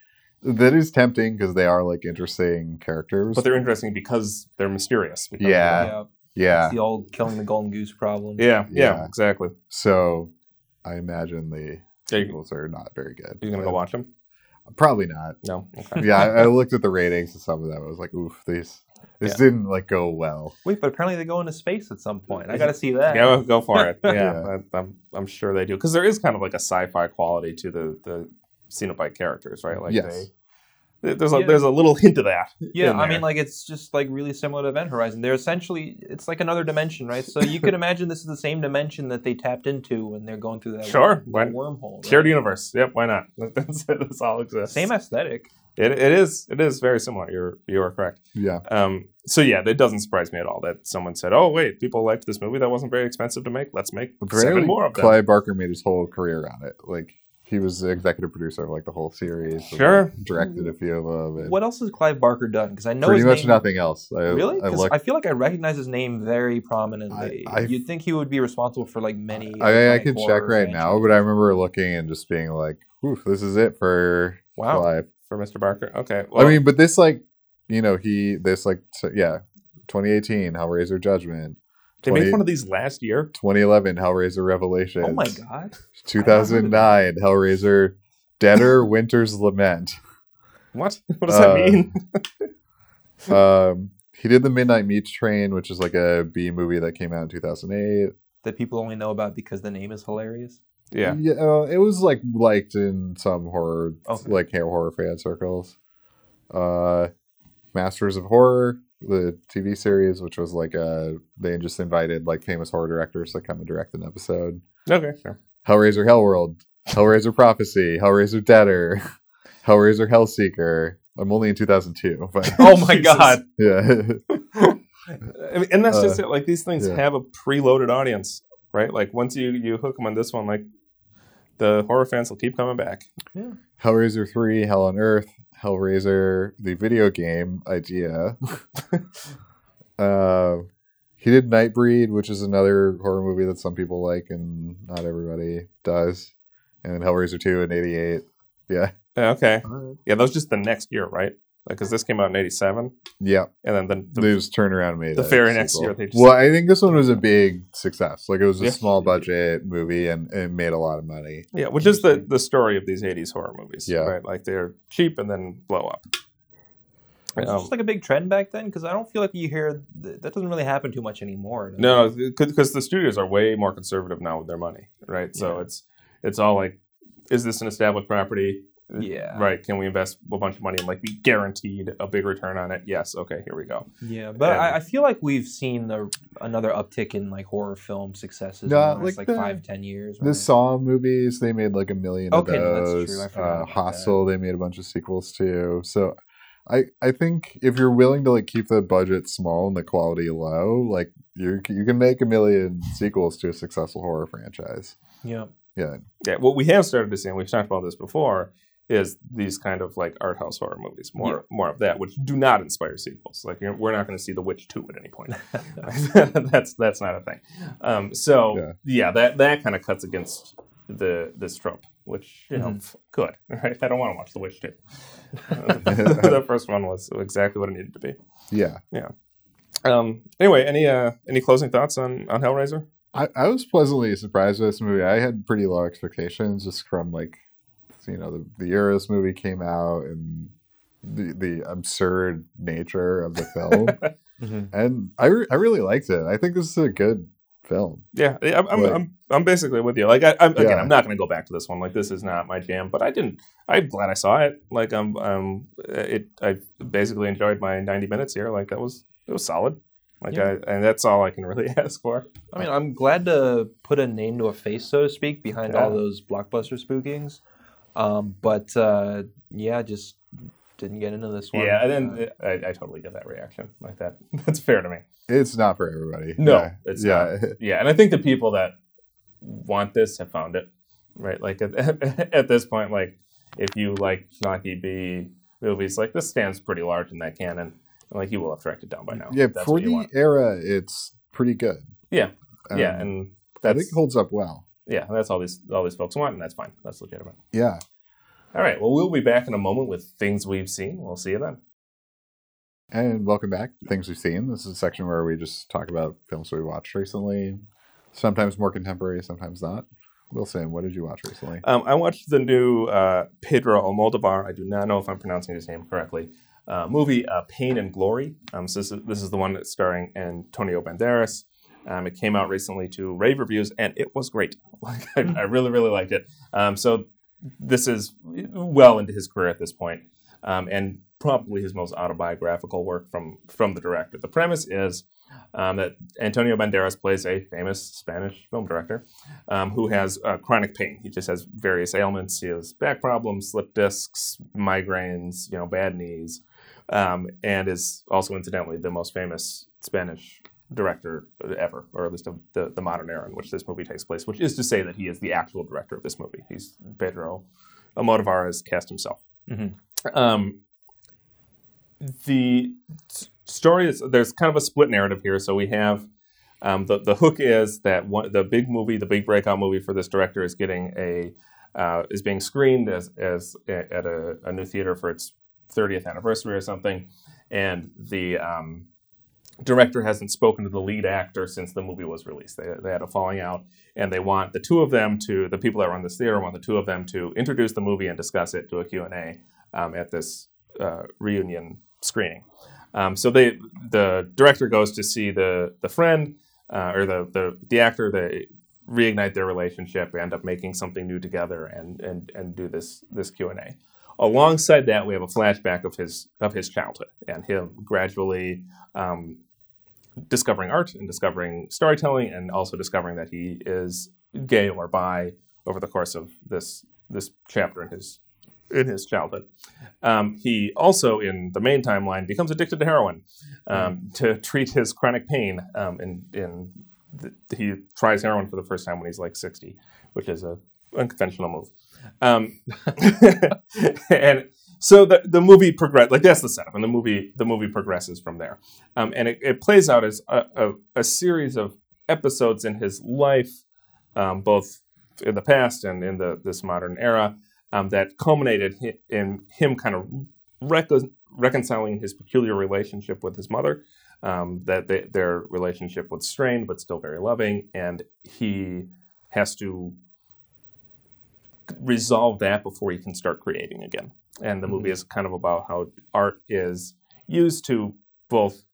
that is tempting because they are like interesting characters. but they're interesting because they're mysterious. because of Yeah. that. Yeah, yeah, it's the old killing the golden goose problem. yeah, yeah, Yeah. exactly. so I imagine the sequels are not very good. you gonna go watch them? Probably not. No. Okay. Yeah, I, I looked at the ratings and some of them. I was like, oof, these this Yeah. didn't like go well. Wait, but apparently they go into space at some point. I got to see that. Yeah, well, go for it. Yeah, Yeah. I, I'm I'm sure they do because there is kind of like a sci-fi quality to the the Cenobite characters, right? Like Yes. they, there's a Yeah. there's a little hint of that. Yeah, I mean, like it's just like really similar to Event Horizon. They're essentially it's like another dimension, right? So you could imagine this is the same dimension that they tapped into when they're going through that Sure, wor- why- that wormhole. right? shared universe. Yep, why not? That's, that's all exists. Same aesthetic. It, it is it is very similar. You're you are correct. Yeah. Um, so yeah, that doesn't surprise me at all that someone said, "Oh wait, people liked this movie that wasn't very expensive to make. Let's make seven more of them." Clive Barker made his whole career on it. Like he was the executive producer of like the whole series. and, Sure. like, directed a mm-hmm. few of them. And What else has Clive Barker done? Because I know pretty his much name, nothing else. I, Really? I 'Cause looked. I feel like I recognize his name very prominently. I- I- You'd think he would be responsible for like many. I, I iconic could check horror right now, but I remember looking and just being like, "Oof, this is it for Wow. Clive." for Mr. Barker. Okay, I mean, but this like, you know, he this like, t- yeah, 2018 Hellraiser Judgment, they made one of these last year. 2011 Hellraiser Revelation. Oh my god! 2009 Hellraiser Deader Winter's Lament. What? What does that Uh, mean? Um, he did the Midnight Meat Train, which is like a B movie that came out in 2008. That people only know about because the name is hilarious. Yeah. yeah, uh, it was like liked in some horror, Okay. like horror fan circles. Uh, Masters of Horror, the TV series, which was like uh, they just invited like famous horror directors to come and direct an episode. Okay, sure. Hellraiser Hellworld, Hellraiser Prophecy, Hellraiser Deader, Hellraiser Hellseeker. I'm only in 2002, but Oh my Jesus. god! yeah, I mean, and that's just Uh, it. Like these things yeah. have a preloaded audience, right? Like once you you hook them on this one, like the horror fans will keep coming back. Hellraiser 3, Hell on Earth, Hellraiser, the video game idea. uh, he did Nightbreed, which is another horror movie that some people like and not everybody does. And then Hellraiser 2 in 88. Yeah. Yeah, okay, yeah, that was just the next year, right? Like, because this came out in '87, Yeah. and then the, the they just turned around and made the a very next sequel. year, they just- Well, I think this one was a big success. Like it was a Yeah. small budget movie and it made a lot of money. yeah, which is the the story of these '80s horror movies, Yeah. right? Like they're cheap and then blow up. Was it Um, just like a big trend back then? Because I don't feel like you hear th- that doesn't really happen too much anymore. does No, because the studios are way more conservative now with their money, right? So Yeah. it's it's all like, is this an established property? Yeah. Right. Can we invest a bunch of money and like be guaranteed a big return on it? Yes. Okay. Here we go. Yeah, but And- I, I feel like we've seen a, another uptick in like horror film successes Yeah, in the last, like like, the- five, ten years. The? Saw movies, they made like a million Okay, of no, that's those. true. I forgot Uh, about that. Hostel, they made a bunch of sequels too. So I I think if you're willing to like keep the budget small and the quality low, like you you can make a million sequels to a successful horror franchise. Yeah. Yeah. Yeah. What we have started to see, and we've talked about this before, is these kind of like art house horror movies. More Yeah. more of that, which do not inspire sequels. Like you're, we're not going to see The Witch two at any point. that's that's not a thing. Um, so Yeah. yeah. that that kind of cuts against the this trope, which you know, Mhm. f- good. Right? I don't want to watch The Witch two. the first one was exactly what it needed to be. Yeah. Um, anyway, any uh, any closing thoughts on on Hellraiser? I, I was pleasantly surprised with this movie. I had pretty low expectations just from like you know the, the year this movie came out and the the absurd nature of the film. Mhm. and I, re- I really liked it. I think this is a good film. Yeah, I'm I'm, Like- I'm, I'm basically with you. Like, I, I'm again, Yeah. I'm not going to go back to this one. Like, this is not my jam. But I didn't. I'm glad I saw it. Like, um, um, it. I basically enjoyed my 90 minutes here. Like, that was it was solid. Like, Yeah. I, and that's all I can really ask for. I mean, I'm glad to put a name to a face, so to speak, behind all those blockbuster spookings. Um, but uh, yeah, just didn't get into this one. Yeah, and Uh, then I, I totally get that reaction. Like that. That's fair to me. It's not for everybody. No, yeah. it's yeah. Yeah, and I think the people that want this have found it, right? Like at, at this point, like if you like schlocky B movies, like this stands pretty large in that canon. And, like you will have tracked it down by now. yeah, if that's for what you the want. era, it's pretty good. Yeah, Um, yeah, and I think it holds up well. Yeah, that's all these all these folks want, and that's fine. That's legitimate. Yeah. All right, well, we'll be back in a moment with things we've seen. We'll see you then. And welcome back Things We've Seen. This is a section where we just talk about films we watched recently. Sometimes more contemporary, sometimes not. Wilson, what did you watch recently? Um, I watched the new uh, Pedro Almodovar. I do not know if I'm pronouncing his name correctly. Uh, movie uh, Pain and Glory. Um, so this is, this is the one that's starring Antonio Banderas. Um, it came out recently to rave reviews, and it was great. Like, I, I really, really liked it. Um, so this is well into his career at this point, um, and probably his most autobiographical work from from the director. The premise is um, that Antonio Banderas plays a famous Spanish film director um, who has uh, chronic pain. He just has various ailments. He has back problems, slip discs, migraines, you know, bad knees, um, and is also incidentally the most famous Spanish director ever, or at least of the, the modern era in which this movie takes place, which is to say that he is the actual director of this movie. He's Pedro Almodovar has cast himself. Mhm. Um, the story is there's kind of a split narrative here. So we have um, the the hook is that one, the big movie, the big breakout movie for this director is getting a uh, is being screened as as at a, a new theater for its 30th anniversary or something, and the um, director hasn't spoken to the lead actor since the movie was released. They, they had a falling out, and they want the two of them to the people that run this theater want the two of them to introduce the movie and discuss it, do a Q and A um, at this uh, reunion screening. Um, so they the director goes to see the the friend uh, or the, the the actor. They reignite their relationship, end up making something new together, and and and do this this Q and A. Alongside that, we have a flashback of his of his childhood and him gradually um, discovering art and discovering storytelling, and also discovering that he is gay or bi over the course of this this chapter in his in his childhood. Um, he also, in the main timeline, becomes addicted to heroin um, to treat his chronic pain. Um, and in the, he tries heroin for the first time when he's like sixty, which is a unconventional move. Um, and so the the movie progress like that's the setup, and the movie the movie progresses from there, um, and it, it plays out as a, a, a series of episodes in his life, um, both in the past and in the this modern era, um, that culminated in him kind of recon- reconciling his peculiar relationship with his mother. Um, that they, their relationship was strained but still very loving, and he has to resolve that before he can start creating again. And the movie is kind of about how art is used to both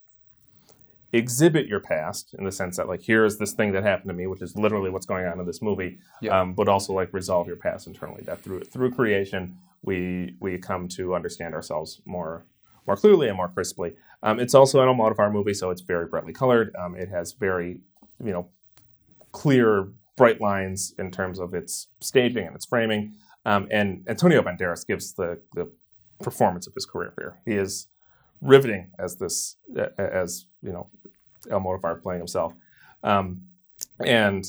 exhibit your past in the sense that like here is this thing that happened to me, which is literally what's going on in this movie, Yeah. um, but also like resolve your past internally. That through through creation we we come to understand ourselves more more clearly and more crisply. Um, it's also an Almodovar movie, so it's very brightly colored. Um, it has very you know clear bright lines in terms of its staging and its framing. Um, and Antonio Banderas gives the, the performance of his career here. He is riveting as this, as you know, Almodovar playing himself, um, and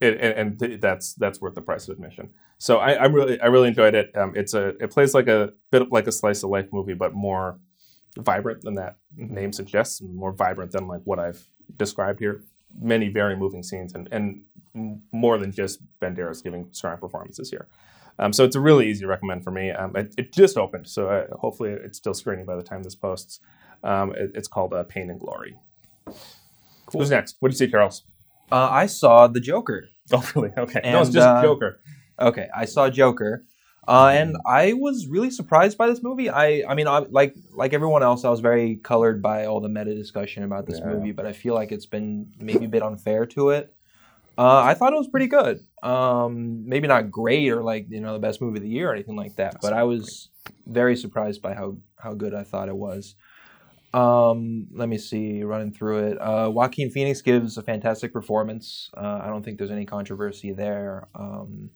it, and, and th- that's that's worth the price of admission. So I, I really I really enjoyed it. Um, it's a it plays like a bit like a slice of life movie, but more vibrant than that name suggests, more vibrant than like what I've described here. Many very moving scenes and and more than just Banderas giving strong performances here. Um, so it's a really easy recommend for me. Um, it, it just opened, so uh, hopefully it's still screening by the time this posts. Um, it- it's called uh, Pain and Glory. Cool. Who's next? What do you see, Charles? Uh, I saw the Joker. Oh, really? Okay. no, it's just uh, Joker. Okay, I saw Joker, uh, and I was really surprised by this movie. I, I mean, I, like like everyone else, I was very colored by all the meta discussion about this Yeah. movie, but I feel like it's been maybe a bit unfair to it. Uh, I thought it was pretty good. Um, maybe not great or like you know the best movie of the year or anything like that, but I was very surprised by how how good I thought it was. Um, let me see, running through it. Uh, Joaquin Phoenix gives a fantastic performance. Uh, I don't think there's any controversy there. Um,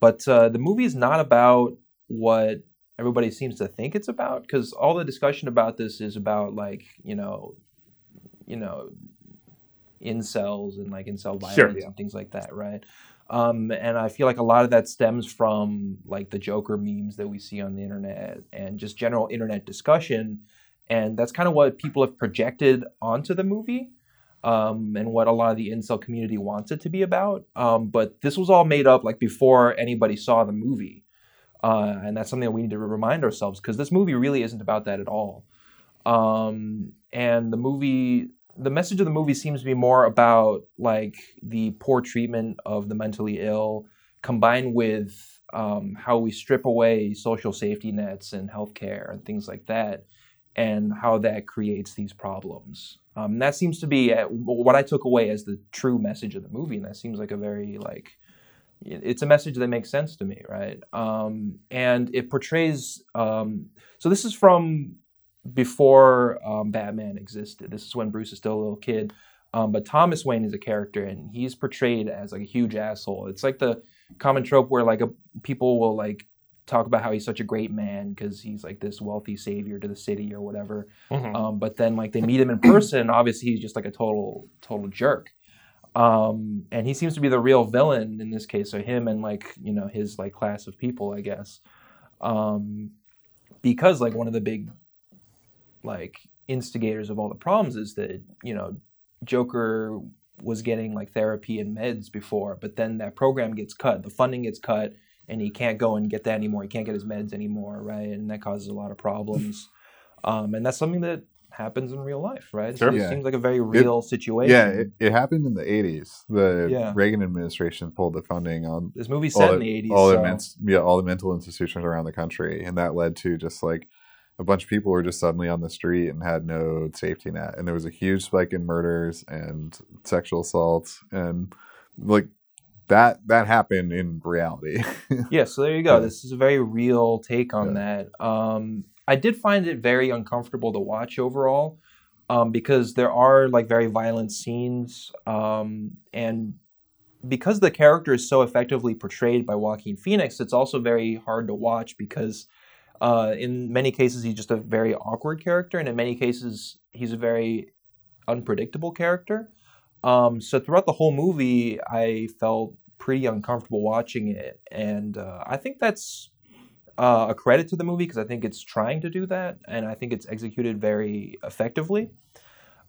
but uh, the movie is not about what everybody seems to think it's about because all the discussion about this is about like you know, you know, incels and like incel violence Sure, and things like that, right? Um, and I feel like a lot of that stems from like the Joker memes that we see on the internet and just general internet discussion, and that's kind of what people have projected onto the movie um, and what a lot of the incel community wants it to be about. Um, but this was all made up like before anybody saw the movie, uh, and that's something that we need to remind ourselves because this movie really isn't about that at all. Um, and the movie, the message of the movie seems to be more about like the poor treatment of the mentally ill, combined with um, how we strip away social safety nets and healthcare and things like that, and how that creates these problems. Um, that seems to be uh, what I took away as the true message of the movie, and that seems like a very like it's a message that makes sense to me, right? Um, and it portrays. Um, so this is from before um, Batman existed. This is when Bruce is still a little kid. Um, but Thomas Wayne is a character, and he's portrayed as like a huge asshole. It's like the common trope where like a, people will like talk about how he's such a great man because he's like this wealthy savior to the city or whatever. Mhm. Um, but then like they meet him in person, and obviously he's just like a total total jerk. Um, and he seems to be the real villain in this case. So him and like you know his like class of people, I guess, um, because like one of the big like instigators of all the problems is that you know Joker was getting like therapy and meds before, but then that program gets cut, the funding gets cut, and he can't go and get that anymore. He can't get his meds anymore, right? And that causes a lot of problems. Um, and that's something that happens in real life, right? Sure. So it Yeah. seems like a very real situation. Yeah, it, it happened in the 80s. The Yeah. Reagan administration pulled the funding on this movie set the, in the eighties. all so. the mens- yeah, all the mental institutions around the country, and that led to just like a bunch of people were just suddenly on the street and had no safety net, and there was a huge spike in murders and sexual assaults, and like that that happened in reality. yeah, so there you go. Yeah. This is a very real take on that. Um, I did find it very uncomfortable to watch overall um, because there are like very violent scenes, um, and because the character is so effectively portrayed by Joaquin Phoenix, it's also very hard to watch because uh, in many cases he's just a very awkward character, and in many cases he's a very unpredictable character. Um, so throughout the whole movie, I felt pretty uncomfortable watching it, and uh, I think that's uh, a credit to the movie because I think it's trying to do that, and I think it's executed very effectively.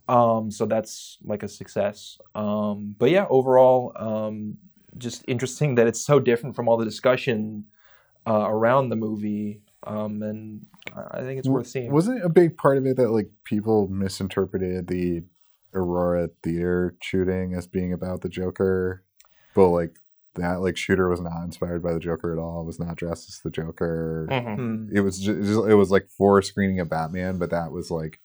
Um, so that's like a success. Um, but yeah, overall, um, just interesting that it's so different from all the discussion uh, around the movie, um, and I I think it's worth seeing. Wasn't a big part of it that like people misinterpreted the Aurora Theater shooting as being about the Joker, but like that like shooter was not inspired by the Joker at all. It Was not dressed as the Joker. Mhm. Hmm. It was just, it was like for screening of Batman, but that was like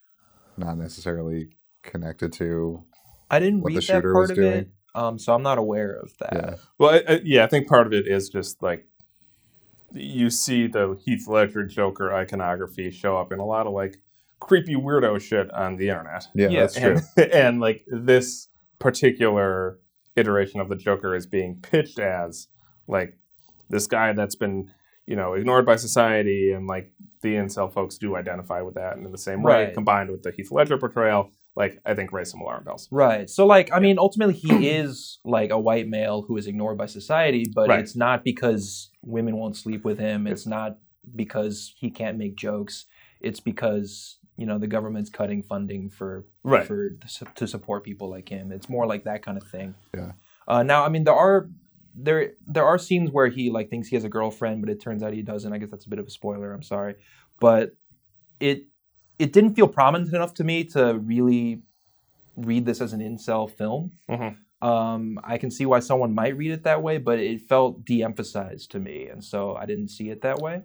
not necessarily connected to. I didn't what the read that shooter part was of doing. it, um, so I'm not aware of that. Yeah. Well, I, I, yeah, I think part of it is just like you see the Heath Ledger Joker iconography show up in a lot of like creepy weirdo shit on the internet. Yeah, Yeah, that's true. and, and like this particular iteration of the Joker is being pitched as like this guy that's been you know ignored by society, and like the incel folks do identify with that, and in the same way, Right. combined with the Heath Ledger portrayal, like I think raise some alarm bells. Right. So, like, I mean, ultimately, he is like a white male who is ignored by society, but Right. it's not because women won't sleep with him. It's not because he can't make jokes. It's because you know the government's cutting funding for Right. for to support people like him. It's more like that kind of thing. Yeah. Uh, now, I mean, there are there there are scenes where he like thinks he has a girlfriend, but it turns out he doesn't. I guess that's a bit of a spoiler. I'm sorry, but it it didn't feel prominent enough to me to really read this as an incel film. Mhm. Um, I can see why someone might read it that way, but it felt de-emphasized to me, and so I didn't see it that way.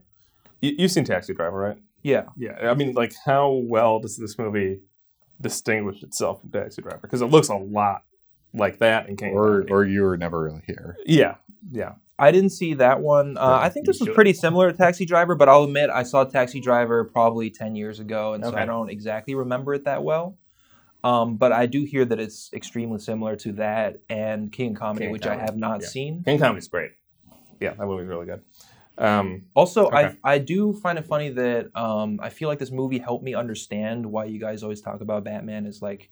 You, you've seen Taxi Driver, right? Yeah, Yeah, I mean, like, how well does this movie distinguish itself from Taxi Driver? Because it looks a lot like that in King Or or you were never really here. yeah, yeah, I didn't see that one. Uh, I think this was pretty similar to Taxi Driver, but I'll admit I saw Taxi Driver probably ten years ago, and so I don't exactly remember it that well. Um, but I do hear that it's extremely similar to that and King Comedy, King which I have not yeah. seen. King Comedy's great. Yeah, that movie's really good. Um, Also, Okay. I I do find it funny that um, I feel like this movie helped me understand why you guys always talk about Batman as like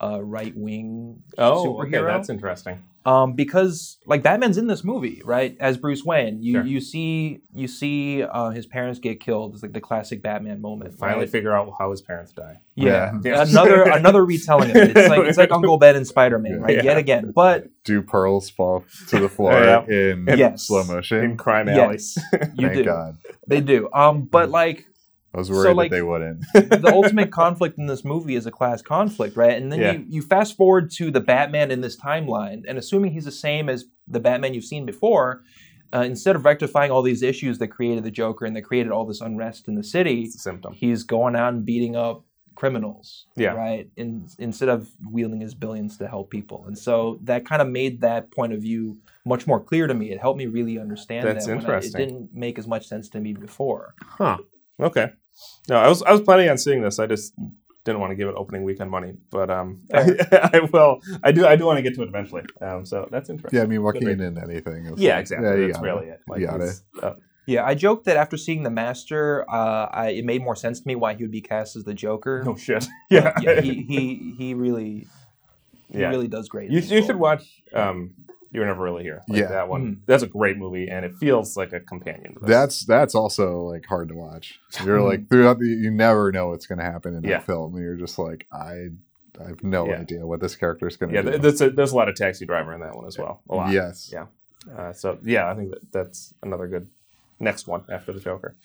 a right wing oh, okay, superhero. that's interesting. Um, because like Batman's in this movie, right? As Bruce Wayne, you Sure. you see you see uh, his parents get killed. It's like the classic Batman moment. Finally, right? figure out how his parents die. yeah. Yeah. another another retelling of it. It's like it's like Uncle Ben and Spider Man, right? Yeah. Yet again, but Do pearls fall to the floor Yeah. in Yes. slow motion? In Crime Yes. Alley. you Thank do. God. They do. Um, but like I was So, worried like- that they wouldn't. the ultimate conflict in this movie is a class conflict, right? And then Yeah. you, you fast forward to the Batman in this timeline, and assuming he's the same as the Batman you've seen before, uh, instead of rectifying all these issues that created the Joker and that created all this unrest in the city, symptom. he's going out and beating up criminals. Yeah. Right. In, instead of wielding his billions to help people, and so that kind of made that point of view much more clear to me. It helped me really understand That's that. when I- interesting. it didn't make as much sense to me before. Huh. Okay. No, I was I was planning on seeing this. I just didn't want to give it opening weekend money, but um, I, I will. I do. I do want to get to it eventually. Um, so that's interesting. Yeah, I mean, Joaquin Good in anything. is Yeah, exactly. yeah, you really it. Like, you gotta. uh, Yeah, I joked that after seeing The Master, uh, I, it made more sense to me why he would be cast as the Joker. Oh shit. Yeah. yeah, he, he he really he Yeah. really does great. You, you should watch. Um, you were never really here. Like Yeah. that one. Mm. That's a great movie, and it feels like a companion. To. That's that's also like hard to watch. You're like throughout the you never know what's going to happen in that Yeah. film. You're just like I I have no Yeah. idea what this character is going to yeah. do. th- There's a, there's a lot of Taxi Driver in that one as well. A lot. Yes. Yeah. Uh, so yeah, I think that that's another good next one after the Joker.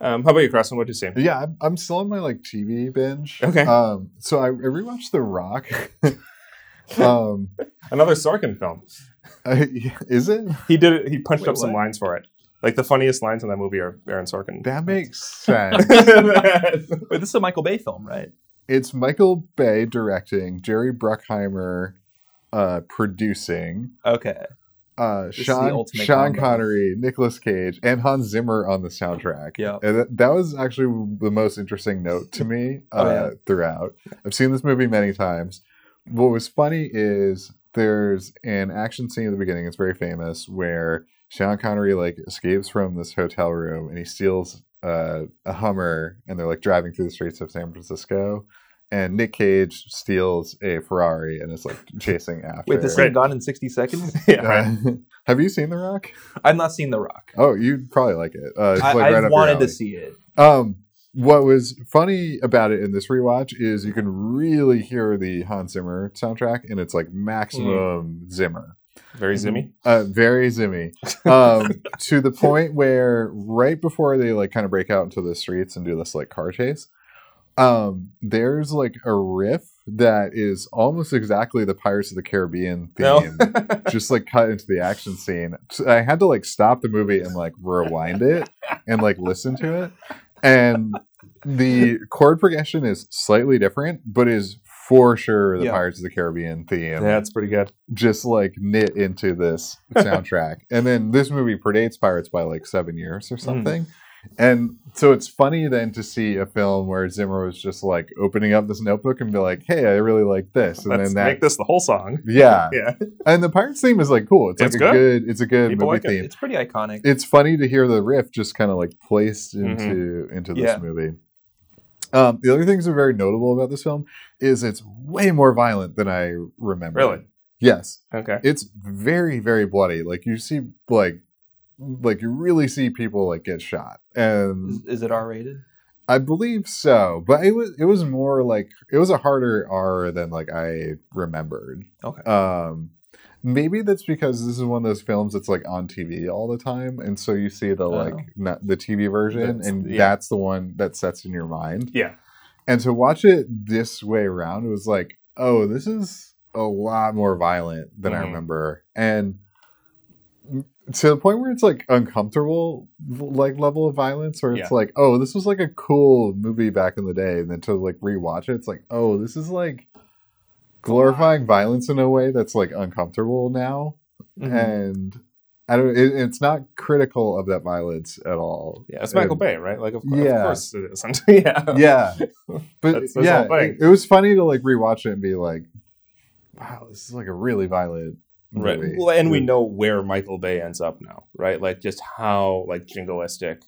Um, how about you, Preston? What did you see? Yeah, I'm, I'm still on my like TV binge. Okay. Um, so I, I rewatched The Rock. um, Another Sorkin film. I, is it? He did it. He punched Wait, up some what? lines for it. Like the funniest lines in that movie are Aaron Sorkin. That makes sense. Wait, this is a Michael Bay film, right? it's Michael Bay directing, Jerry Bruckheimer uh, producing, Okay. uh, Sean Sean. Connery, Nicolas Cage, and Hans Zimmer on the soundtrack. Yeah. And that, that was actually the most interesting note to me uh, Oh, yeah. throughout. I've seen this movie many times. What was funny is there's an action scene at the beginning. It's very famous where Sean Connery like escapes from this hotel room and he steals uh, a Hummer, and they're like driving through the streets of San Francisco. And Nick Cage steals a Ferrari and is like chasing after. Wait, this Right. is gone in 60 seconds? yeah. Uh, have you seen The Rock? I've not seen The Rock. Oh, you'd probably like it. Uh, I, like right I've wanted to see it. Um, what was funny about it in this rewatch is you can really hear the Hans Zimmer soundtrack, and it's like maximum Zimmer, Very zimmy. uh, very Zimmy, um, to the point where right before they like kind of break out into the streets and do this like car chase, um, there's like a riff that is almost exactly the Pirates of the Caribbean No. theme just like cut into the action scene. So I had to like stop the movie and like rewind it and like listen to it. And the chord progression is slightly different, but is for sure the Yeah. Pirates of the Caribbean theme. yeah, that's pretty good. Just like knit into this soundtrack. and then this movie predates Pirates by like seven years or mm. something. And so it's funny then to see a film where Zimmer was just like opening up this notebook and be like, "Hey, I really like this," and Let's then that make this the whole song. yeah. Yeah. And the Pirates theme is like cool. It's like It's a good. good. It's a good People movie like it. theme. It's pretty iconic. It's funny to hear the riff just kind of like placed Mm-hmm. into into this Yeah. movie. Um, the other things that are very notable about this film is it's way more violent than I remember. Really? Yes, Okay. it's very very bloody. Like you see, like like you really see people like get shot, and Is, is it R rated? I believe so. But it was it was more like it was a harder R than like I remembered. Okay. Um, maybe that's because this is one of those films that's like on TV all the time, and so you see the like Oh. not the TV version, That's- and yeah. that's the one that sets in your mind. Yeah. And to watch it this way around, it was like, oh, this is a lot more violent than I Mhm. remember, and to the point where it's like uncomfortable like level of violence where it's Yeah. like oh this was like a cool movie back in the day and then to like rewatch it it's like oh this is like glorifying violence in a way that's like uncomfortable now Mhm. and i don't it, it's not critical of that violence at all Yeah. It's Michael And- Bay, right? Like, of, of Yeah. course it isn't. yeah. yeah but That's- that's yeah it, it was funny to like rewatch it and be like wow this is like a really violent Right. Well, and we know where Michael Bay ends up now, right? Like just how like jingoistic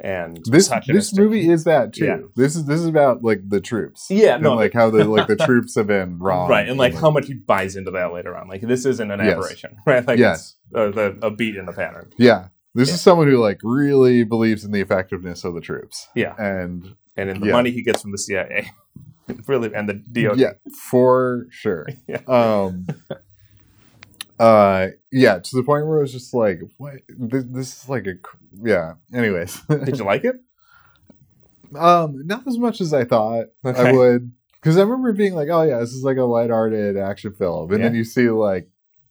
and this this movie is that too. Yeah. This is this is about like the troops. Yeah, and no, like how the like the troops have been wrong. right, and like how much he buys into that later on. Like this isn't an Yes. aberration, right? Like Yes. it's the, a beat in the pattern. Yeah. This Yeah. is someone who like really believes in the effectiveness of the troops. Yeah, And and in the Yeah. money he gets from the CIA, really, and the DOD. yeah, for sure. Yeah. Um uh yeah, to the point where it was just like what this, this is like a yeah. Anyways. Did you like it? um not as much as I thought I would because I remember being like, oh yeah, this is like a light-hearted action film, and then you see like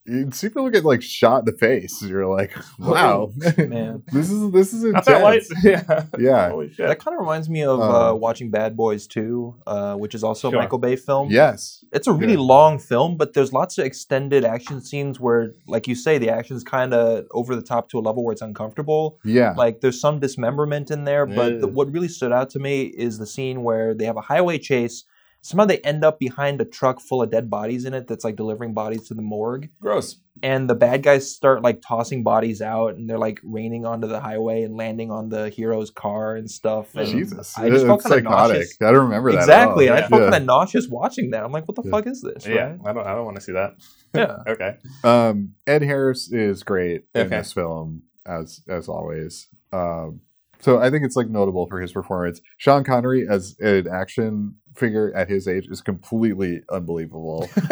you see people get like shot in the face. You're like, wow, Man. this is this is Not that light. intense. Yeah. Yeah. Holy shit. That kind of reminds me of uh, Um, watching Bad Boys 2, uh, which is also Sure. a Michael Bay film. Yes. It's a really Yeah. long film, but there's lots of extended action scenes where, like you say, the action's kind of over the top to a level where it's uncomfortable. Yeah. Like there's some dismemberment in there, but the, what really stood out to me is the scene where they have a highway chase. Somehow they end up behind a truck full of dead bodies in it that's like delivering bodies to the morgue. Gross. And the bad guys start like tossing bodies out and they're like raining onto the highway and landing on the hero's car and stuff. And Jesus. I just felt it's kind of nauseous. I don't remember that. at Exactly. all. and I felt Yeah. kind of nauseous watching that. I'm like, what the Yeah. fuck is this? Yeah. right? I don't. I don't want to see that. Yeah. Okay. Um, Ed Harris is great in this film, as as always. Um, so I think it's like notable for his performance. Sean Connery as an action figure at his age is completely unbelievable.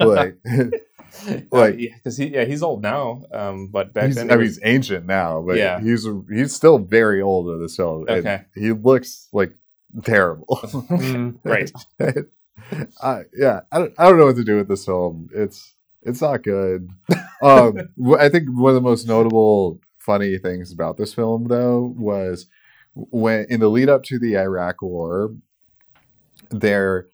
like Like- because he yeah he's old now. Um, but back he's, then I mean, he's ancient now, but Yeah. he's he's still very old in this film. Okay. he looks like terrible. Mm. right. uh, yeah, I don't, I don't know what to do with this film. It's it's not good. Um, I think one of the most notable funny things about this film, though, was when in the lead up to the Iraq War, there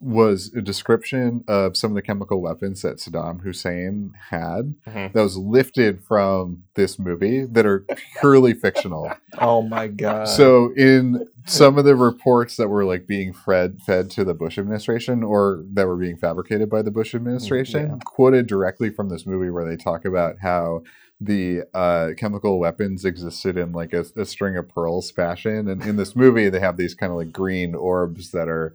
was a description of some of the chemical weapons that Saddam Hussein had Mhm. that was lifted from this movie that are purely fictional. Oh my god. So in some of the reports that were like being fed fed to the Bush administration or that were being fabricated by the Bush administration, yeah. quoted directly from this movie where they talk about how the uh, chemical weapons existed in like a, a string of pearls fashion, and in this movie they have these kind of like green orbs that are.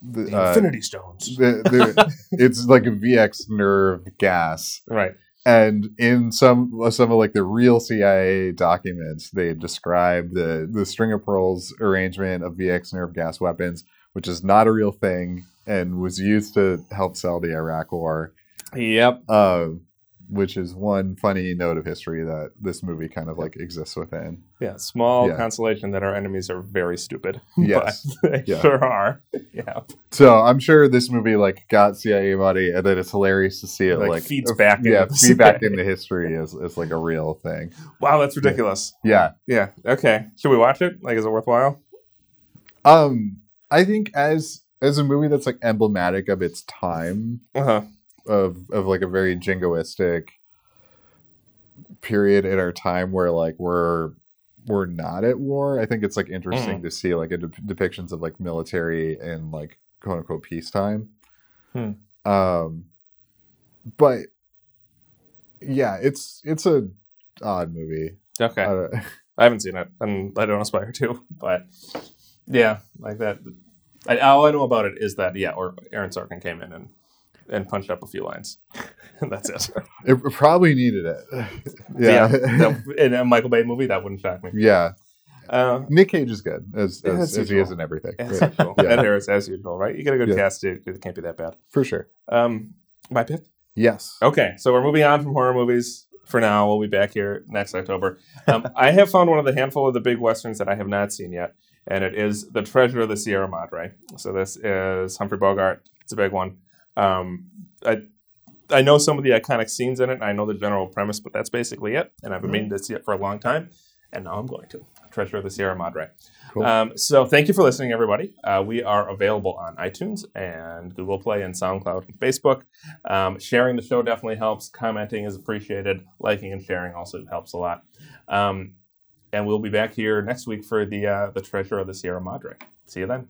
the, The uh, Infinity Stones. the- it's like a VX nerve gas right. and in some some of like the real CIA documents, they describe the the string of pearls arrangement of VX nerve gas weapons, which is not a real thing and was used to help sell the Iraq War. Yep. Uh, which is one funny note of history that this movie kind of like exists within. Yeah. Small Yeah. consolation that our enemies are very stupid. Yes. They Yeah. sure are. Yeah. So I'm sure this movie like got CIA money, and then it's hilarious to see it Like, like, feeds back yeah, into the feed back into history as, as like a real thing. Wow, that's ridiculous. Yeah, Yeah. Okay. Should we watch it? Like, is it worthwhile? Um, I think as as a movie that's like emblematic of its time, Uh huh. Of of like a very jingoistic period in our time where like we're we're not at war. I think it's like interesting to see like a de- depictions of like military and like quote unquote peacetime. Hmm. Um, but yeah, it's it's a odd movie. Okay. I I haven't seen it, and I don't aspire to. But yeah, like that. I, all I know about it is that yeah, or Aaron Sorkin came in and and punched up a few lines, and that's it. it probably needed it. yeah, yeah, that- in a Michael Bay movie, that wouldn't shock me. yeah. Uh, Nick Cage is good as as, as as he is in everything. as usual. Yeah. Ed Harris, as usual, right? You get a good Yeah. cast, dude. It can't be that bad. for sure. Um, my pick. Yes. Okay, so we're moving on from horror movies for now. We'll be back here next October. Um, I have found one of the handful of the big westerns that I have not seen yet, and it is The Treasure of the Sierra Madre. So this is Humphrey Bogart. It's a big one. Um, I I know some of the iconic scenes in it. And I know the general premise, but that's basically it. And I've been meaning to see it for a long time, and now I'm going to. Treasure of the Sierra Madre. Cool. Um, so thank you for listening, everybody. Uh, we are available on iTunes and Google Play and SoundCloud and Facebook. Um, sharing the show definitely helps. Commenting is appreciated. Liking and sharing also helps a lot. Um, and we'll be back here next week for the uh, the Treasure of the Sierra Madre. See you then.